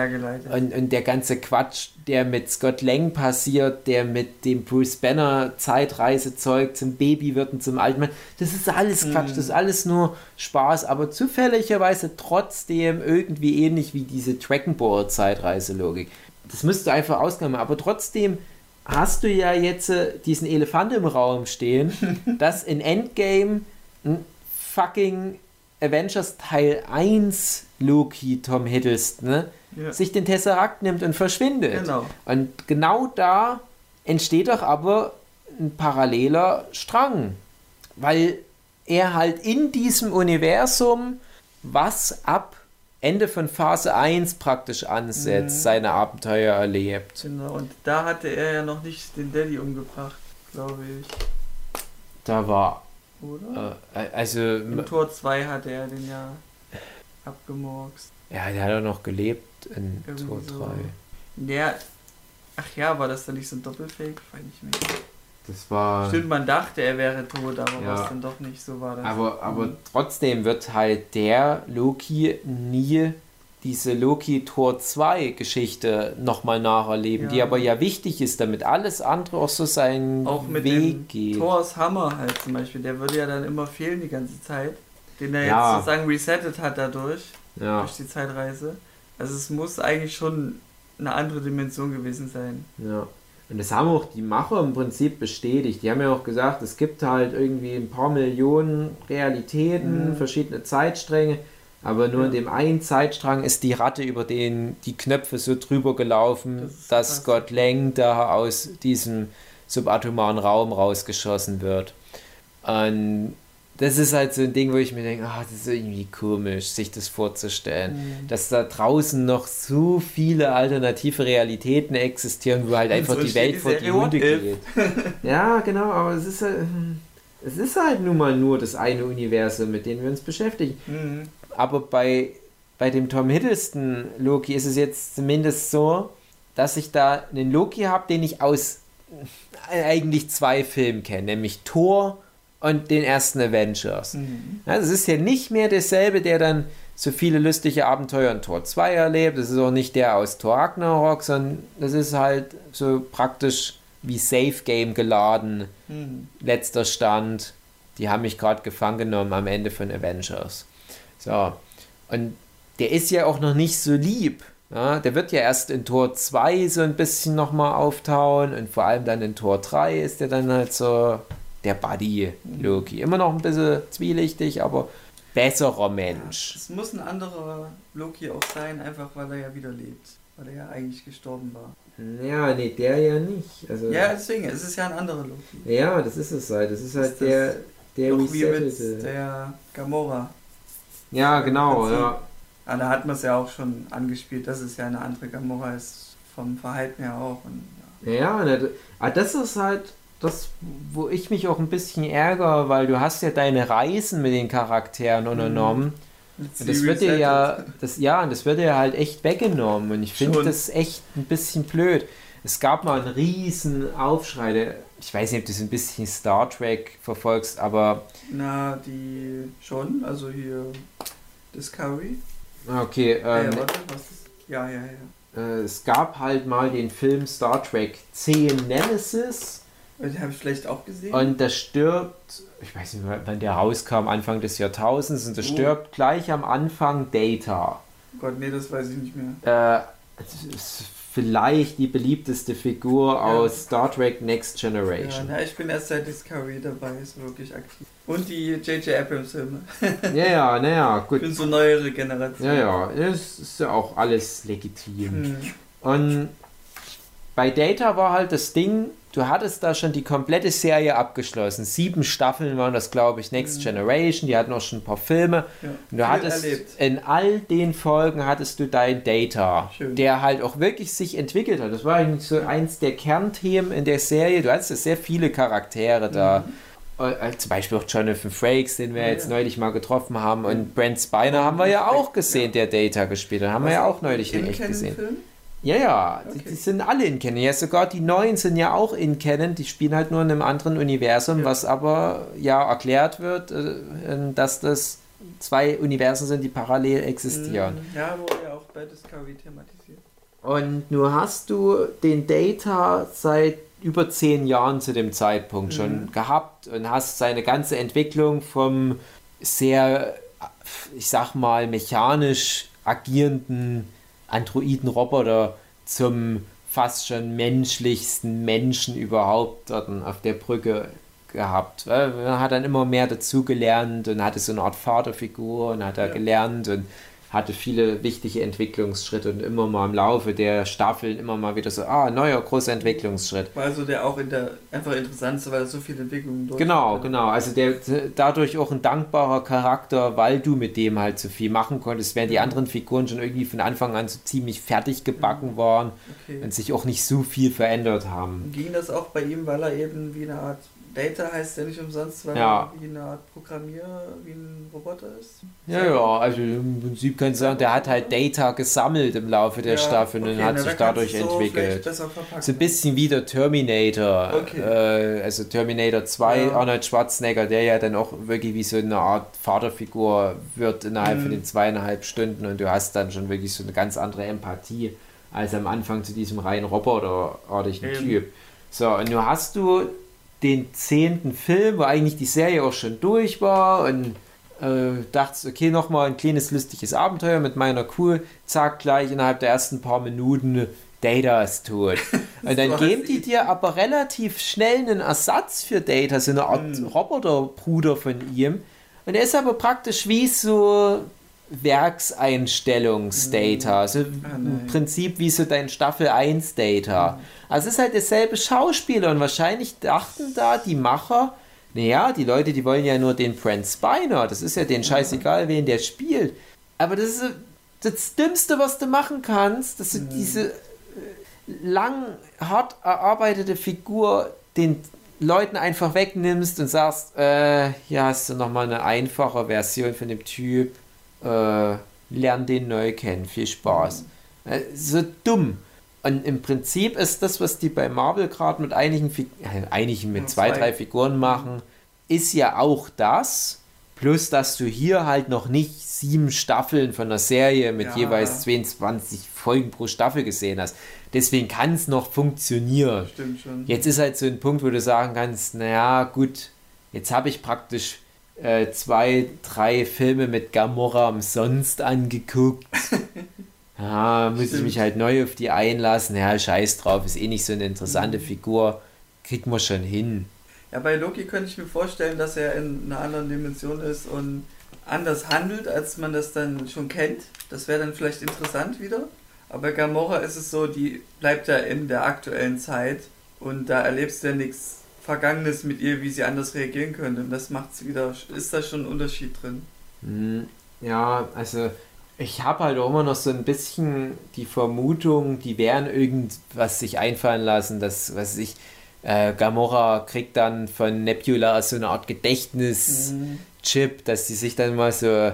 Und, und der ganze Quatsch, der mit Scott Lang passiert, der mit dem Bruce Banner Zeitreisezeug zum Baby wird und zum alten Mann, das ist alles Quatsch, mhm. das ist alles nur Spaß, aber zufälligerweise trotzdem irgendwie ähnlich wie diese Dragon Ball Zeitreiselogik. Das müsste du einfach ausgaben, aber trotzdem hast du ja jetzt äh, diesen Elefant im Raum stehen, <laughs> dass in Endgame ein fucking Avengers Teil 1 Loki, Tom Hiddleston, ne, ja. sich den Tesseract nimmt und verschwindet. Genau. Und genau da entsteht doch aber ein paralleler Strang, weil er halt in diesem Universum, was ab Ende von Phase 1 praktisch ansetzt, mhm. seine Abenteuer erlebt. Genau, und da hatte er ja noch nicht den Daddy umgebracht, glaube ich. Da war. Oder? Äh, also. Im Tor 2 hatte er den ja abgemurkst. Ja, der hat auch noch gelebt in Irgendwie Tor 3. So. Der, ach ja, war das dann nicht so ein Doppelfake? Weiß ich nicht mehr. Das war. Stimmt, man dachte, er wäre tot, aber ja. was dann doch nicht so war. Das aber, aber mhm. trotzdem wird halt der Loki nie diese Loki Tor 2 Geschichte nochmal nacherleben, ja. die aber ja wichtig ist, damit alles andere auch so seinen auch mit Weg geht. Thors Hammer halt zum Beispiel, der würde ja dann immer fehlen die ganze Zeit den er ja. jetzt sozusagen resettet hat dadurch, ja. durch die Zeitreise. Also es muss eigentlich schon eine andere Dimension gewesen sein. Ja. Und das haben auch die Macher im Prinzip bestätigt. Die haben ja auch gesagt, es gibt halt irgendwie ein paar Millionen Realitäten, mhm. verschiedene Zeitstränge, aber nur ja. in dem einen Zeitstrang ist die Ratte über den die Knöpfe so drüber gelaufen, das dass Scott Lang da aus diesem subatomaren Raum rausgeschossen wird. Und das ist halt so ein Ding, wo ich mir denke, ach, das ist irgendwie komisch, sich das vorzustellen, mhm. dass da draußen noch so viele alternative Realitäten existieren, wo halt einfach so die Welt vor die Hunde geht. <laughs> ja, genau, aber es ist halt, es ist halt nun mal nur das eine Universum, mit dem wir uns beschäftigen. Mhm. Aber bei, bei dem Tom Hiddleston Loki ist es jetzt zumindest so, dass ich da einen Loki habe, den ich aus eigentlich zwei Filmen kenne, nämlich Thor und den ersten Avengers. Mhm. Ja, das ist ja nicht mehr derselbe, der dann so viele lustige Abenteuer in Tor 2 erlebt. Das ist auch nicht der aus Tor Ragnarok, sondern das ist halt so praktisch wie Safe Game geladen. Mhm. Letzter Stand. Die haben mich gerade gefangen genommen am Ende von Avengers. So. Und der ist ja auch noch nicht so lieb. Ja, der wird ja erst in Tor 2 so ein bisschen nochmal auftauen und vor allem dann in Tor 3 ist der dann halt so der Buddy Loki. Immer noch ein bisschen zwielichtig, aber besserer Mensch. Es muss ein anderer Loki auch sein, einfach weil er ja wieder lebt. Weil er ja eigentlich gestorben war. Ja, nee, der ja nicht. Also, ja, deswegen, es ist ja ein anderer Loki. Ja, das ist es halt. Das ist halt ist der, der mit der Gamora. Ja, genau, ja. Aber da hat man es ja auch schon angespielt, dass es ja eine andere Gamora ist, vom Verhalten her auch. Und, ja, ja ne, ah, das ist halt das, wo ich mich auch ein bisschen ärgere, weil du hast ja deine Reisen mit den Charakteren unternommen. Mhm. Und das wird dir ja, das, ja, und das wird dir halt echt weggenommen. Und ich finde das echt ein bisschen blöd. Es gab mal einen riesen Aufschrei, ich weiß nicht, ob du so ein bisschen Star Trek verfolgst, aber. Na, die schon, also hier Discovery. Okay, ähm, ja, warte, was ist? Ja, ja, ja. Äh, es gab halt mal den Film Star Trek 10 Nemesis den habe ich vielleicht auch gesehen. Und da stirbt, ich weiß nicht, wann der rauskam, Anfang des Jahrtausends, und da oh. stirbt gleich am Anfang Data. Gott, nee, das weiß ich nicht mehr. Äh, vielleicht die beliebteste Figur ja. aus Star Trek Next Generation. Ja, na, ich bin erst seit Discovery dabei, ist wirklich aktiv. Und die J.J. Abrams-Filme. <laughs> ja, ja, naja, gut. Ich bin so neuere Generation. Ja, ja, das ist ja auch alles legitim. Hm. Und bei Data war halt das Ding, du hattest da schon die komplette Serie abgeschlossen. Sieben Staffeln waren das, glaube ich, Next mhm. Generation. Die hatten auch schon ein paar Filme. Ja, und du hattest erlebt. in all den Folgen hattest du dein Data, Schön. der halt auch wirklich sich entwickelt hat. Das war eigentlich so eins der Kernthemen in der Serie. Du hattest sehr viele Charaktere da. Mhm. Äh, zum Beispiel auch Jonathan Frakes, den wir ja, jetzt ja. neulich mal getroffen haben. Und Brent Spiner haben wir ja auch gesehen, der Data gespielt hat. Haben Was wir ja auch neulich in echt gesehen. Film? Ja, ja, okay. die, die, sind alle in Canon. Ja, sogar die neuen sind ja auch in Canon. Die spielen halt nur in einem anderen Universum, ja. was aber ja erklärt wird, äh, dass das zwei Universen sind, die parallel existieren. Mhm. Ja, wurde ja auch bei Discovery thematisiert. Und nur hast du den Data seit über zehn Jahren zu dem Zeitpunkt mhm. schon gehabt und hast seine ganze Entwicklung vom sehr, ich sag mal, mechanisch agierenden Androiden-Roboter zum fast schon menschlichsten Menschen überhaupt auf der Brücke gehabt. Man hat dann immer mehr dazugelernt und hatte so eine Art Vaterfigur und hat da ja. gelernt und hatte viele wichtige Entwicklungsschritte und immer mal im Laufe der Staffeln immer mal wieder so, ah, neuer großer Entwicklungsschritt. War also der auch in der einfach interessantste, weil er so viele Entwicklungen durch Genau, genau. Also der dadurch auch ein dankbarer Charakter, weil du mit dem halt so viel machen konntest, während die anderen Figuren schon irgendwie von Anfang an so ziemlich fertig gebacken waren okay. und sich auch nicht so viel verändert haben. Ging das auch bei ihm, weil er eben wie eine Art Data heißt ja nicht umsonst, weil ja. er wie eine Art Programmier, wie ein Roboter ist. Ja, ja, also im Prinzip kannst du sagen, der hat halt Data gesammelt im Laufe der ja, Staffel okay, und hat sich dadurch so entwickelt. So ein bisschen wie der Terminator. Okay. Äh, also Terminator 2, ja. Arnold Schwarzenegger, der ja dann auch wirklich wie so eine Art Vaterfigur wird innerhalb mhm. von den zweieinhalb Stunden und du hast dann schon wirklich so eine ganz andere Empathie als am Anfang zu diesem rein roboterartigen Typ. So, und nun hast du den zehnten Film, wo eigentlich die Serie auch schon durch war und äh, dachte, okay, nochmal ein kleines lustiges Abenteuer mit meiner Crew, zack, gleich innerhalb der ersten paar Minuten Data ist tot. <laughs> Und dann geben die dir aber relativ schnell einen Ersatz für Data, so eine Art mm. Roboterbruder von ihm. Und er ist aber praktisch wie so Werkseinstellungsdata. Also ah, im Prinzip wie so dein Staffel 1 Data. Also es ist halt derselbe Schauspieler und wahrscheinlich dachten da die Macher, naja, die Leute, die wollen ja nur den Brent Spiner. Das ist ja den scheißegal, wen der spielt. Aber das ist das Dümmste, was du machen kannst, dass du mhm. diese äh, lang, hart erarbeitete Figur den Leuten einfach wegnimmst und sagst, äh, ja, hast du nochmal eine einfache Version von dem Typ, äh, lern den neu kennen, viel Spaß. Äh, so dumm. Und im Prinzip ist das, was die bei Marvel gerade mit einigen, äh, einigen mit zwei, drei Figuren machen, ist ja auch das. Plus, dass du hier halt noch nicht sieben Staffeln von der Serie mit ja. jeweils 22 Folgen pro Staffel gesehen hast. Deswegen kann es noch funktionieren. Stimmt schon. Jetzt ist halt so ein Punkt, wo du sagen kannst, naja, gut, jetzt habe ich praktisch äh, zwei, drei Filme mit Gamora umsonst angeguckt. <laughs> Ja, muss ich mich halt neu auf die einlassen. Ja, scheiß drauf, ist eh nicht so eine interessante mhm. Figur. Kriegt man schon hin. Ja, bei Loki könnte ich mir vorstellen, dass er in einer anderen Dimension ist und anders handelt, als man das dann schon kennt. Das wäre dann vielleicht interessant wieder. Aber Gamora ist es so, die bleibt ja in der aktuellen Zeit und da erlebst du ja nichts Vergangenes mit ihr, wie sie anders reagieren könnte. Und das macht sie wieder. Ist da schon ein Unterschied drin? Hm, ja, also ich habe halt auch immer noch so ein bisschen die Vermutung, die werden irgendwas sich einfallen lassen, dass, was ich, äh, Gamora kriegt dann von Nebula so eine Art Gedächtnis-Chip, mhm. dass sie sich dann mal so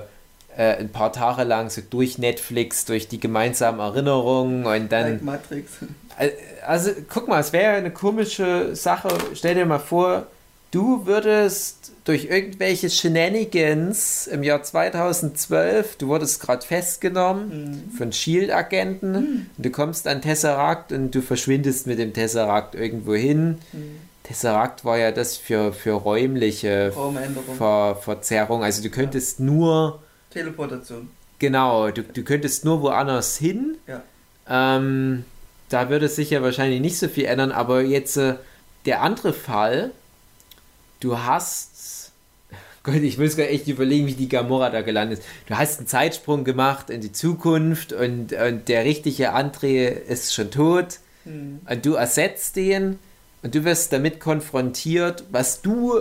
äh, ein paar Tage lang so durch Netflix, durch die gemeinsamen Erinnerungen und dann. Like Matrix. <laughs> Also, guck mal, es wäre eine komische Sache. Stell dir mal vor, du würdest durch irgendwelche Shenanigans im Jahr 2012, du wurdest gerade festgenommen mhm. von Shield-Agenten, mhm. du kommst an Tesseract und du verschwindest mit dem Tesseract irgendwo hin. Mhm. Tesseract war ja das für, für räumliche Ver Verzerrung. Also du könntest ja. nur. Teleportation. Genau, du, du könntest nur woanders hin. Ja. Ähm, da würde sich ja wahrscheinlich nicht so viel ändern, aber jetzt äh, der andere Fall, du hast <laughs> Gott, ich muss gerade echt überlegen, wie die Gamora da gelandet ist. Du hast einen Zeitsprung gemacht in die Zukunft und, und der richtige André ist schon tot hm. und du ersetzt den und du wirst damit konfrontiert, was du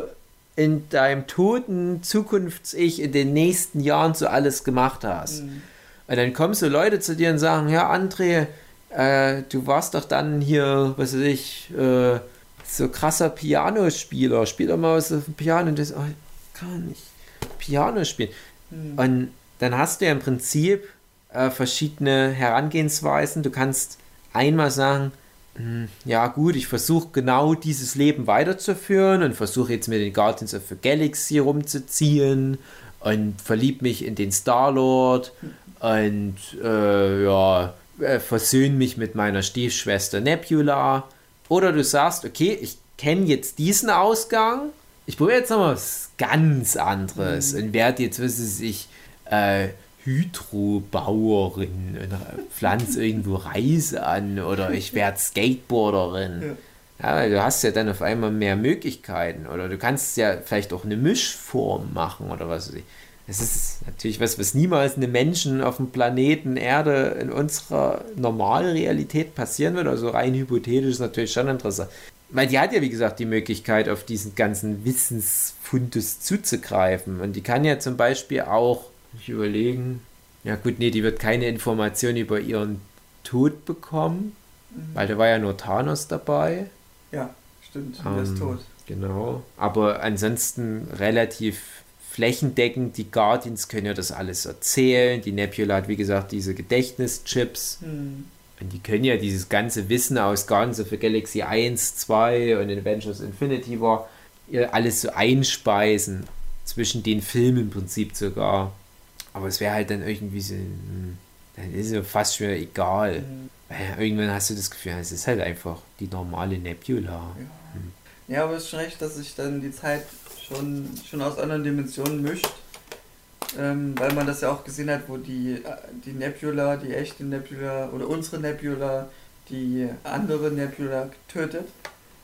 in deinem toten Zukunfts-Ich in den nächsten Jahren so alles gemacht hast. Hm. Und dann kommen so Leute zu dir und sagen, ja, André, äh, du warst doch dann hier, was weiß ich, äh, so krasser Pianospieler, spiel doch mal was auf dem Piano und das, oh, kann nicht Piano spielen. Mhm. Und dann hast du ja im Prinzip äh, verschiedene Herangehensweisen. Du kannst einmal sagen, ja gut, ich versuche genau dieses Leben weiterzuführen und versuche jetzt mit den Guardians of the Galaxy rumzuziehen und verlieb mich in den Star-Lord und äh, ja, äh, versöhne mich mit meiner Stiefschwester Nebula. Oder du sagst, okay, ich kenne jetzt diesen Ausgang ich probiere jetzt nochmal was ganz anderes mhm. und werde jetzt, was ich, äh, Hydrobauerin und pflanze <laughs> irgendwo Reis an oder ich werde Skateboarderin. Ja. Ja, du hast ja dann auf einmal mehr Möglichkeiten oder du kannst ja vielleicht auch eine Mischform machen oder was weiß ich. Das ist natürlich was, was niemals einem Menschen auf dem Planeten Erde in unserer normalen Realität passieren wird. Also rein hypothetisch ist natürlich schon interessant. Weil die hat ja, wie gesagt, die Möglichkeit, auf diesen ganzen Wissensfundus zuzugreifen. Und die kann ja zum Beispiel auch, ich überlegen, ja gut, nee, die wird keine Information über ihren Tod bekommen, mhm. weil da war ja nur Thanos dabei. Ja, stimmt, ähm, er ist tot. Genau, aber ansonsten relativ flächendeckend. Die Guardians können ja das alles erzählen. Die Nebula hat, wie gesagt, diese Gedächtnischips. Mhm. Und die können ja dieses ganze Wissen aus Guardians of the Galaxy 1, 2 und Avengers Infinity War alles so einspeisen. Zwischen den Filmen im Prinzip sogar. Aber es wäre halt dann irgendwie so. Hm, dann ist es fast schon egal. Mhm. Irgendwann hast du das Gefühl, es ist halt einfach die normale Nebula. Ja, hm. ja aber es ist schon recht, dass sich dann die Zeit schon, schon aus anderen Dimensionen mischt ähm, weil man das ja auch gesehen hat, wo die, die Nebula, die echte Nebula oder unsere Nebula, die andere Nebula tötet.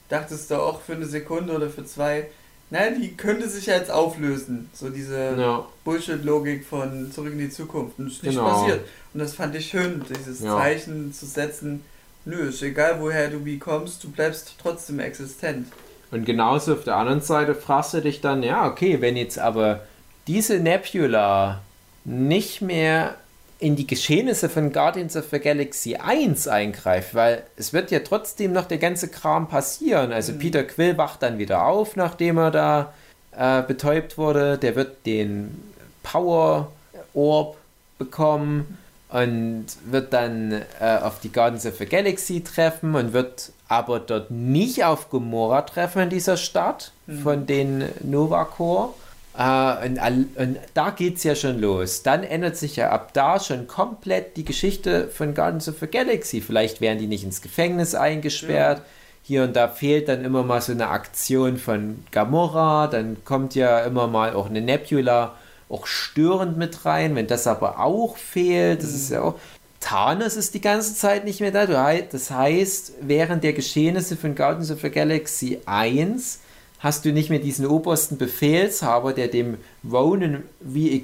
Dachtest du auch für eine Sekunde oder für zwei, naja, die könnte sich ja jetzt auflösen. So diese ja. Bullshit-Logik von Zurück in die Zukunft. Und das ist nicht genau. passiert. Und das fand ich schön, dieses ja. Zeichen zu setzen. Nö, ist egal, woher du wie kommst, du bleibst trotzdem existent. Und genauso auf der anderen Seite fragst du dich dann, ja, okay, wenn jetzt aber diese Nebula nicht mehr in die Geschehnisse von Guardians of the Galaxy 1 eingreift, weil es wird ja trotzdem noch der ganze Kram passieren. Also mhm. Peter Quill wacht dann wieder auf, nachdem er da äh, betäubt wurde. Der wird den Power Orb bekommen und wird dann äh, auf die Guardians of the Galaxy treffen und wird aber dort nicht auf Gomorra treffen in dieser Stadt mhm. von den Nova Corps. Äh, und, und, da geht es ja schon los. Dann ändert sich ja ab da schon komplett die Geschichte von Guardians of the Galaxy. Vielleicht werden die nicht ins Gefängnis eingesperrt. Ja. Hier und da fehlt dann immer mal so eine Aktion von Gamora. Dann kommt ja immer mal auch eine Nebula auch störend mit rein. Wenn das aber auch fehlt, das ist ja auch. Thanos ist die ganze Zeit nicht mehr da. Das heißt, während der Geschehnisse von Guardians of the Galaxy 1 hast du nicht mehr diesen obersten Befehlshaber, der dem Ronan wie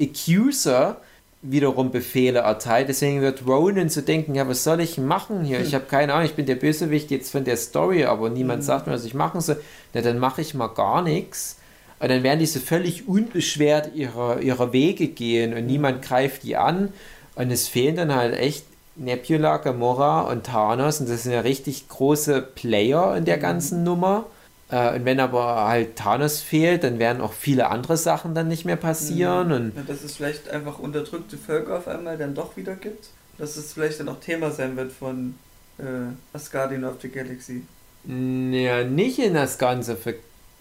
Accuser wiederum Befehle erteilt. Deswegen wird Ronan zu denken, ja, was soll ich machen hier? Ich hm. habe keine Ahnung, ich bin der Bösewicht jetzt von der Story, aber niemand mhm. sagt mir, was ich machen soll. Na, dann mache ich mal gar nichts. Und dann werden diese völlig unbeschwert ihrer, ihrer Wege gehen und niemand greift die an. Und es fehlen dann halt echt Nebula, Gamora und Thanos und das sind ja richtig große Player in der mhm. ganzen Nummer. Äh, und wenn aber halt Thanos fehlt, dann werden auch viele andere Sachen dann nicht mehr passieren. Mhm. Und ja, dass es vielleicht einfach unterdrückte Völker auf einmal dann doch wieder gibt. Dass es vielleicht dann auch Thema sein wird von äh, Asgardian of the Galaxy. Ja, nicht in das Ganze.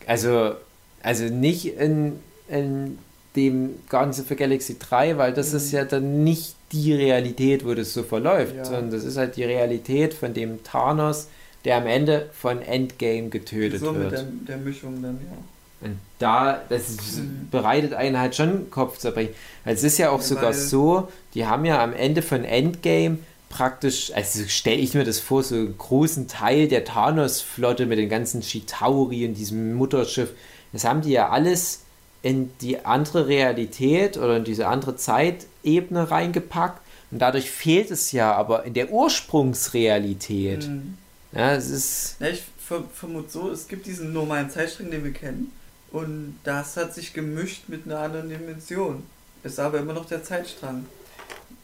Also, also nicht in, in dem Ganze für Galaxy 3, weil das mhm. ist ja dann nicht die Realität, wo das so verläuft, ja. sondern das ist halt die Realität von dem Thanos, der am Ende von Endgame getötet so wird. So mit der, der, Mischung dann, ja. Und da, das ist, mhm. bereitet einen halt schon Kopfzerbrechen. Es ist ja auch ja, sogar so, die haben ja am Ende von Endgame praktisch, also stelle ich mir das vor, so einen großen Teil der Thanos-Flotte mit den ganzen Chitauri und diesem Mutterschiff, das haben die ja alles in die andere Realität oder in diese andere Zeitebene reingepackt und dadurch fehlt es ja aber in der Ursprungsrealität. Mhm. Ja, es ist. Ja, ich vermute so, es gibt diesen normalen Zeitstrang, den wir kennen. Und das hat sich gemischt mit einer anderen Dimension. Ist aber immer noch der Zeitstrang.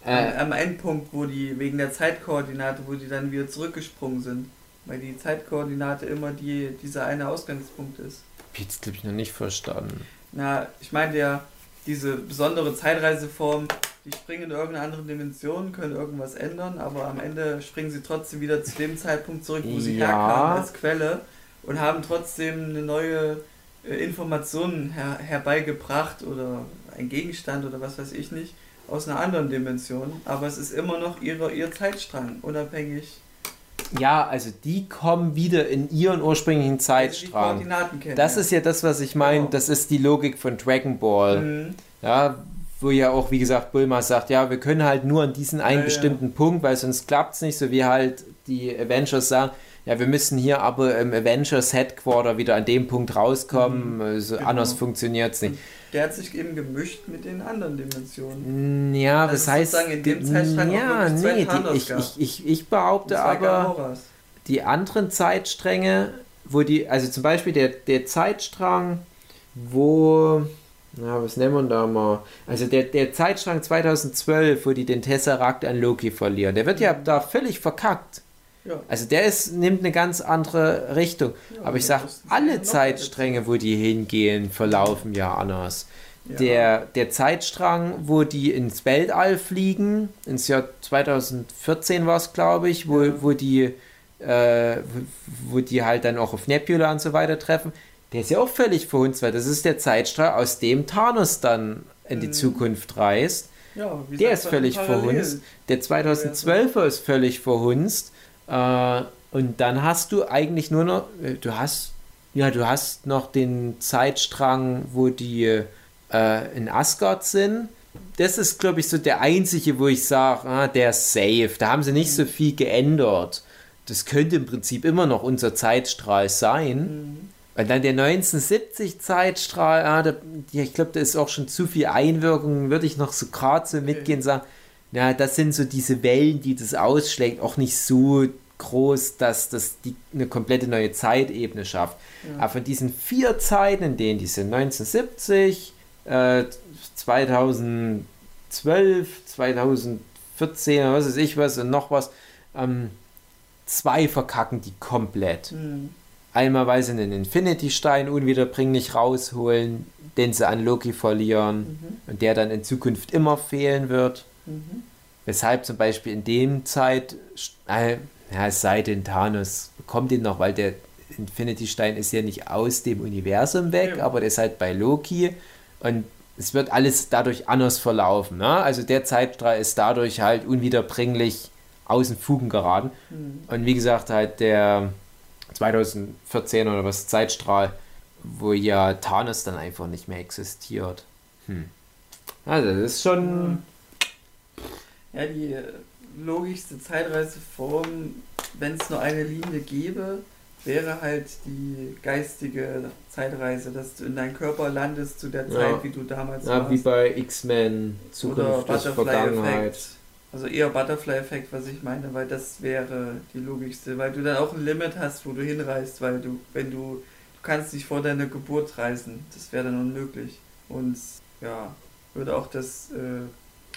Äh, am, am Endpunkt, wo die, wegen der Zeitkoordinate, wo die dann wieder zurückgesprungen sind. Weil die Zeitkoordinate immer die, dieser eine Ausgangspunkt ist. Hab ich jetzt, glaube ich, noch nicht verstanden. Na, ich meine ja, diese besondere Zeitreiseform, die springen in irgendeine andere Dimension, können irgendwas ändern, aber am Ende springen sie trotzdem wieder zu dem Zeitpunkt zurück, wo sie ja. herkamen als Quelle und haben trotzdem eine neue äh, Information her herbeigebracht oder ein Gegenstand oder was weiß ich nicht aus einer anderen Dimension, aber es ist immer noch ihre, ihr Zeitstrang, unabhängig ja, also die kommen wieder in ihren ursprünglichen Zeitstrang. Kennen, das ja. ist ja das, was ich meine. Genau. Das ist die Logik von Dragon Ball. Mhm. Ja, wo ja auch, wie gesagt, Bulma sagt, ja, wir können halt nur an diesen einen ja, bestimmten ja. Punkt, weil sonst klappt es nicht, so wie halt die Avengers sagen, ja, wir müssen hier aber im Avengers Headquarter wieder an dem Punkt rauskommen, mhm. also genau. anders funktioniert es nicht. Der hat sich eben gemischt mit den anderen Dimensionen. Ja, also das heißt, in dem Zeitstrang ja, nee, die, ich, ich, ich, ich behaupte aber, die anderen Zeitstränge, wo die, also zum Beispiel der, der Zeitstrang, wo, na, was nennen wir da mal? Also der, der Zeitstrang 2012, wo die den Tesseract an Loki verlieren, der wird ja mhm. da völlig verkackt. Ja. Also der ist, nimmt eine ganz andere Richtung. Ja, Aber ich sage, alle Zeitstränge, wo die hingehen, verlaufen ja anders. Ja. Der, der Zeitstrang, wo die ins Weltall fliegen, ins Jahr 2014 war es, glaube ich, wo, wo, die, äh, wo die halt dann auch auf Nebula und so weiter treffen, der ist ja auch völlig verhunzt, weil das ist der Zeitstrahl, aus dem Thanos dann in die mhm. Zukunft reist. Ja, der ist völlig verhunzt. Der 2012er ist völlig verhunzt. Äh, und dann hast du eigentlich nur noch, äh, du hast, ja, du hast noch den Zeitstrang, wo die äh, in Asgard sind. Das ist, glaube ich, so der einzige, wo ich sage, ah, der ist safe. Da haben sie nicht mhm. so viel geändert. Das könnte im Prinzip immer noch unser Zeitstrahl sein. Mhm. Und dann der 1970 Zeitstrahl, ah, da, ja, ich glaube, da ist auch schon zu viel Einwirkung, würde ich noch so gerade so mitgehen und sagen, ja, das sind so diese Wellen, die das ausschlägt, auch nicht so groß, dass das die, eine komplette neue Zeitebene schafft. Ja. Aber von diesen vier Zeiten, in denen die sind, 1970, äh, 2012, 2014, was weiß ich was und noch was, ähm, zwei verkacken die komplett. Mhm. Einmal, weil sie einen Infinity-Stein unwiederbringlich rausholen, den sie an Loki verlieren mhm. und der dann in Zukunft immer fehlen wird. Mhm. Weshalb zum Beispiel in dem Zeit, äh, ja, es sei denn, Thanos bekommt ihn noch, weil der Infinity-Stein ist ja nicht aus dem Universum weg, ja. aber der ist halt bei Loki und es wird alles dadurch anders verlaufen. Ne? Also der Zeitstrahl ist dadurch halt unwiederbringlich aus den Fugen geraten. Mhm. Und wie gesagt, halt der 2014 oder was Zeitstrahl, wo ja Thanos dann einfach nicht mehr existiert. Hm. Also das ist schon. Ja, die logischste Zeitreiseform, wenn es nur eine Linie gäbe, wäre halt die geistige Zeitreise, dass du in deinem Körper landest zu der Zeit, ja. wie du damals ja, warst. wie bei X-Men, Zukunft, Oder Vergangenheit. Effekt. Also eher Butterfly-Effekt, was ich meine, weil das wäre die logischste, weil du dann auch ein Limit hast, wo du hinreist, weil du, wenn du, du kannst nicht vor deiner Geburt reisen, das wäre dann unmöglich. Und ja, würde auch das äh,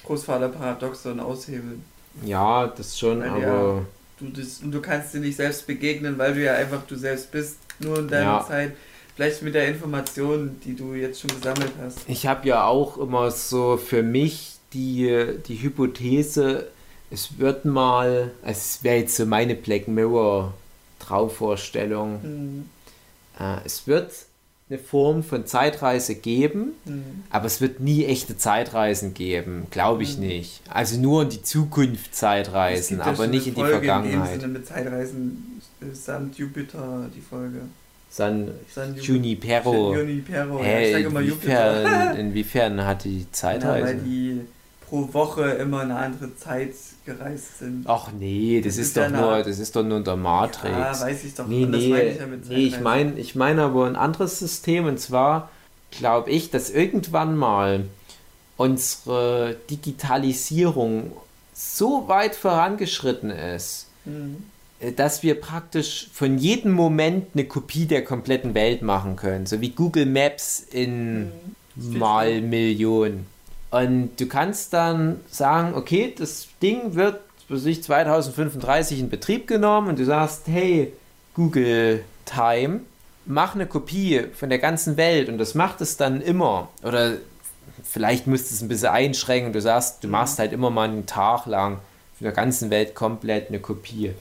Großvater-Paradoxon aushebeln. Ja, das schon, weil aber. Ja, du, das, du kannst dir nicht selbst begegnen, weil du ja einfach du selbst bist, nur in deiner ja. Zeit. Vielleicht mit der Information, die du jetzt schon gesammelt hast. Ich habe ja auch immer so für mich die, die Hypothese, es wird mal, es wäre jetzt so meine Black Mirror Traumvorstellung, mhm. äh, es wird eine Form von Zeitreise geben, mhm. aber es wird nie echte Zeitreisen geben, glaube ich mhm. nicht. Also nur in die Zukunft Zeitreisen, aber nicht in die Folge Vergangenheit. In dem Sinne mit Zeitreisen samt Jupiter die Folge. San, San Junipero. Junipero. Hey, ja, inwiefern, <laughs> inwiefern hat die Zeitreise? Ja, weil die pro Woche immer eine andere Zeit gereist sind. Ach nee, das, das ist, ist, doch nur, das ist doch nur der Matrix. Ja, weiß ich doch. Nee, nee, ich ja nee, ich meine ich mein aber ein anderes System und zwar glaube ich, dass irgendwann mal unsere Digitalisierung so weit vorangeschritten ist, mhm. dass wir praktisch von jedem Moment eine Kopie der kompletten Welt machen können, so wie Google Maps in mhm. mal Millionen. Und du kannst dann sagen, okay, das Ding wird für sich 2035 in Betrieb genommen und du sagst, hey, Google Time, mach eine Kopie von der ganzen Welt und das macht es dann immer. Oder vielleicht müsstest du es ein bisschen einschränken. Du sagst, du machst halt immer mal einen Tag lang von der ganzen Welt komplett eine Kopie.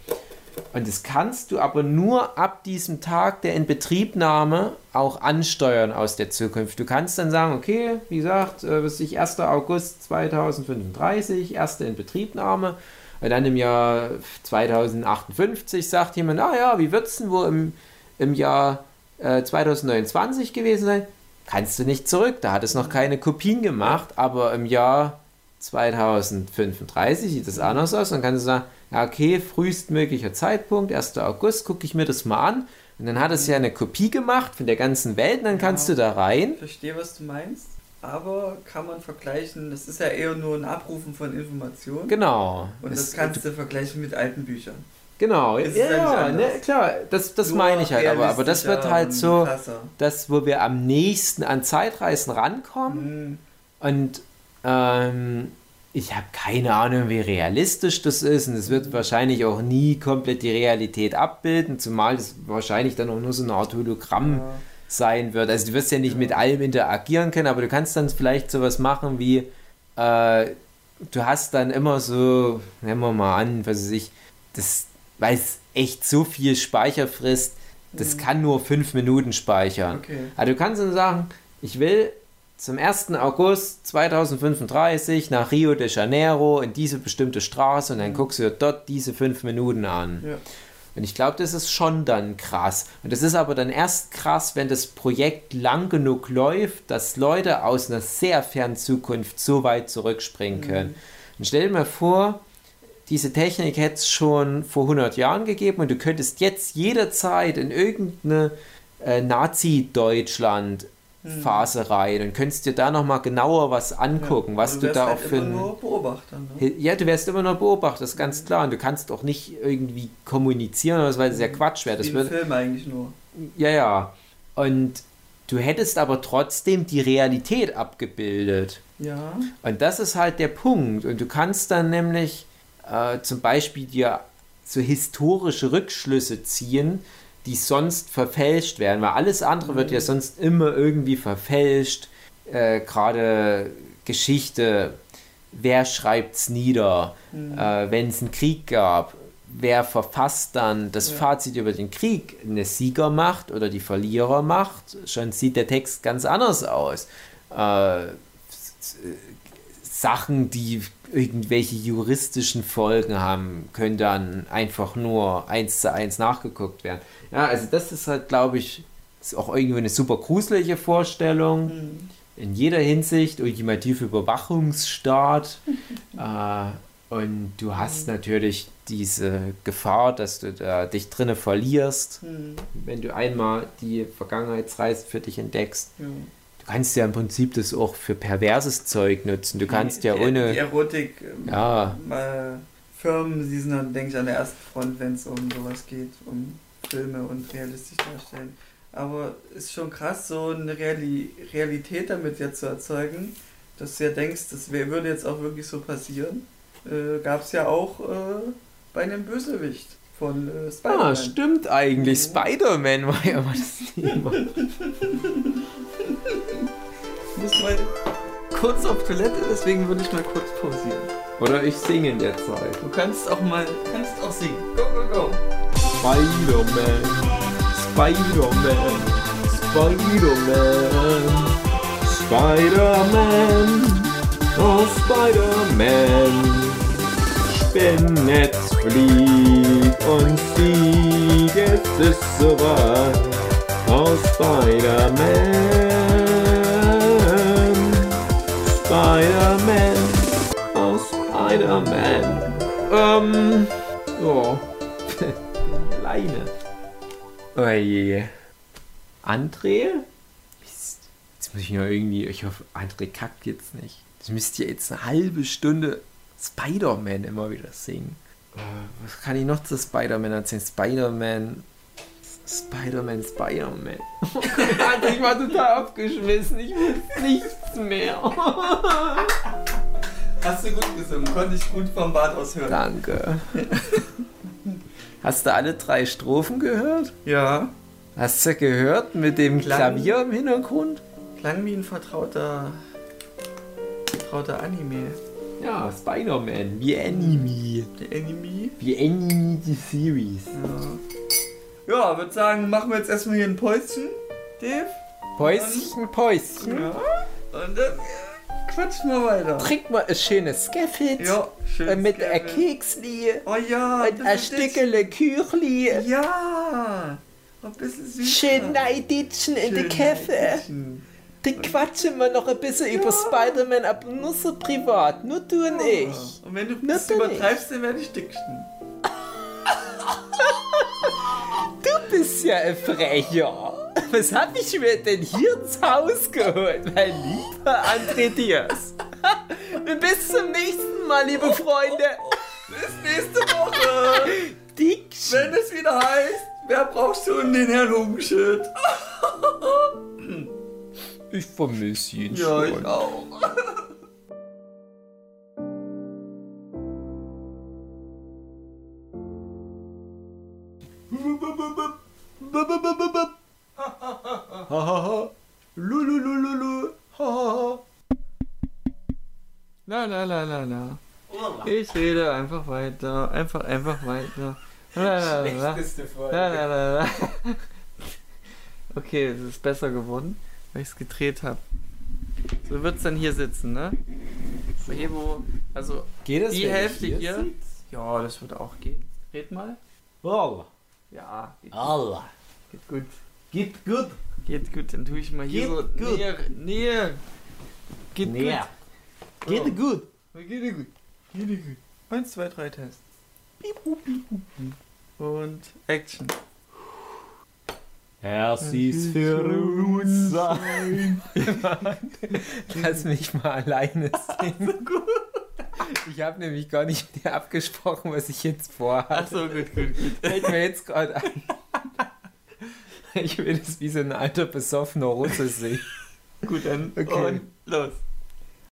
Und das kannst du aber nur ab diesem Tag der Inbetriebnahme auch ansteuern aus der Zukunft. Du kannst dann sagen, okay, wie gesagt, äh, was ich 1. August 2035, erste Inbetriebnahme. Und dann im Jahr 2058 sagt jemand, ah ja, wie wird es denn wohl im, im Jahr äh, 2029 gewesen sein? Kannst du nicht zurück, da hat es noch keine Kopien gemacht, aber im Jahr 2035 sieht es anders aus. Dann kannst du sagen, okay, frühestmöglicher Zeitpunkt, 1. August, gucke ich mir das mal an. Und dann hat es ja eine Kopie gemacht von der ganzen Welt und dann kannst du da rein. Ich verstehe, was du meinst. Aber kann man vergleichen, das ist ja eher nur ein Abrufen von Informationen. Genau. Und das, das kannst du vergleichen mit alten Büchern. Genau, ja, ja ne, klar, das, das meine ich halt, aber, aber das wird halt so, das, wo wir am nächsten an Zeitreisen rankommen mhm. und ähm, ich habe keine Ahnung, wie realistisch das ist und es wird wahrscheinlich auch nie komplett die Realität abbilden, zumal es wahrscheinlich dann auch nur so eine Art Hologramm ja. sein wird. Also du wirst ja nicht ja. mit allem interagieren können, aber du kannst dann vielleicht sowas machen wie, äh, du hast dann immer so, nehmen wir mal an, was weiß ich, das, weil es echt so viel Speicher frisst, das mhm. kann nur fünf Minuten speichern. Okay. Also du kannst dann sagen, ich will zum 1. August 2035 nach Rio de Janeiro in diese bestimmte Straße und dann mhm. guckst du dir dort diese fünf Minuten an. Ja. Und ich glaube, das ist schon dann krass. Und das ist aber dann erst krass, wenn das Projekt lang genug läuft, dass Leute aus einer sehr fernen Zukunft so weit zurückspringen mhm. können. Mhm. Und stell dir mal vor, diese Technik hätte es schon vor 100 Jahren gegeben und du könntest jetzt jederzeit in irgendeine äh, Nazi-Deutschland Phase rein und könntest dir da nochmal genauer was angucken, ja, was du, du da halt auch für. Immer nur Beobachter, ne? Ja, du wärst immer nur Beobachter, das ist ganz mhm. klar. Und du kannst auch nicht irgendwie kommunizieren, weil das ja mhm. Quatsch wäre. Das wird Film eigentlich nur. Ja, ja. Und du hättest aber trotzdem die Realität abgebildet. Ja. Und das ist halt der Punkt. Und du kannst dann nämlich äh, zum Beispiel dir so historische Rückschlüsse ziehen, die sonst verfälscht werden, weil alles andere wird ja mhm. sonst immer irgendwie verfälscht. Äh, Gerade Geschichte, wer schreibt es nieder, mhm. äh, wenn es einen Krieg gab, wer verfasst dann das ja. Fazit über den Krieg? Eine Siegermacht oder die Verlierermacht? Schon sieht der Text ganz anders aus. Äh, Sachen, die irgendwelche juristischen Folgen haben, können dann einfach nur eins zu eins nachgeguckt werden. Ja, also das ist halt, glaube ich, ist auch irgendwie eine super gruselige Vorstellung. Mhm. In jeder Hinsicht, ultimativ Überwachungsstaat. <laughs> äh, und du hast mhm. natürlich diese Gefahr, dass du da dich drinnen verlierst, mhm. wenn du einmal die Vergangenheitsreise für dich entdeckst. Mhm. Du kannst ja im Prinzip das auch für perverses Zeug nutzen. Du kannst die, ja ohne. Die Erotik, ähm, ja. Äh, Firmen, die sind dann, denke ich, an der ersten Front, wenn es um sowas geht, um Filme und realistisch darstellen. Aber ist schon krass, so eine Reali Realität damit jetzt zu erzeugen, dass du ja denkst, das wär, würde jetzt auch wirklich so passieren. Äh, Gab es ja auch äh, bei einem Bösewicht von äh, Spider-Man. Ah, stimmt eigentlich. Mhm. Spider-Man war ja mal das Thema. <laughs> ich muss mal kurz auf Toilette, deswegen würde ich mal kurz pausieren. Oder ich singe in der Zeit. Du kannst auch mal, kannst auch singen. Go, go, go. Spider-Man, Spider-Man, Spider-Man, Spider-Man, oh Spider-Man. Spinnetz fliegt und fliegt, jetzt ist soweit, oh Spider-Man, Spider-Man, oh Spider-Man. Ähm, <laughs> oh. Leine. Oje. André? Mist. Jetzt muss ich noch irgendwie. Ich hoffe, André kackt jetzt nicht. Das müsst ihr jetzt eine halbe Stunde Spider-Man immer wieder singen. Äh, was kann ich noch zu Spider-Man erzählen? Spider-Man. Spider-Man, Spider-Man. <laughs> Oh ich war total abgeschmissen. Ich will nichts mehr. <laughs> Hast du gut gesungen, konnte ich gut vom Bad aus hören. Danke. Hast du alle drei Strophen gehört? Ja. Hast du gehört mit dem Klang, Klavier im Hintergrund? Klang wie ein vertrauter, vertrauter Anime. Ja, Spider-Man, wie Anime. Der Anime? Wie Anime die Series. Ja, ja würde sagen, machen wir jetzt erstmal hier ein Päuschen, Dave. Päuschen, Päuschen. Ja. Und dann quatschen wir weiter. Trink mal ein schönes Skaffit. Ja, schön. Äh, mit einem Keksli. Oh ja. Und ein Stückele Küchli. Ja. Ein bisschen süß. Schön Neiditschen in der Käfe. Dann quatschen wir noch ein bisschen ja. über Spider-Man, aber nur so privat. Nur du und ich. Und wenn du das übertreibst, dann werde ich dicksten. Bist ja ein Frecher. Was hab ich mir denn hier ins Haus geholt, mein lieber André Diaz? <laughs> Bis zum nächsten Mal, liebe Freunde. Bis nächste Woche. Dickchen. Wenn es wieder heißt, wer brauchst du in den Herrn Hungenschild? Ich vermisse ihn ja, schon. Ja, ich auch. Na, na, na, na, na. Ich rede einfach weiter. Einfach, einfach weiter. Na, na, na. Na, na, na, na. <laughs> Okay, es ist besser geworden weil ich es gedreht habe. So wird es dann hier sitzen, ne? Hier, wo, also Geht das, die Hälfte hier. hier ja, das wird auch gehen. Red mal. Oh. Ja. Allah. Geht gut. Geht gut. Geht gut, dann tue ich mal hier Geht so gut. näher. näher. Geht näher. gut. Geht oh. gut. Geht gut. Geht gut. Eins, zwei, drei Test. Und Action. Herzis für uns sein. <laughs> Lass mich mal alleine sehen. Ich habe nämlich gar nicht mit dir abgesprochen, was ich jetzt vorhabe. Achso, gut, gut, gut. Fällt mir jetzt gerade an. <laughs> Ich will es wie so ein alter besoffener Russe sehen. Gut, dann okay. und los.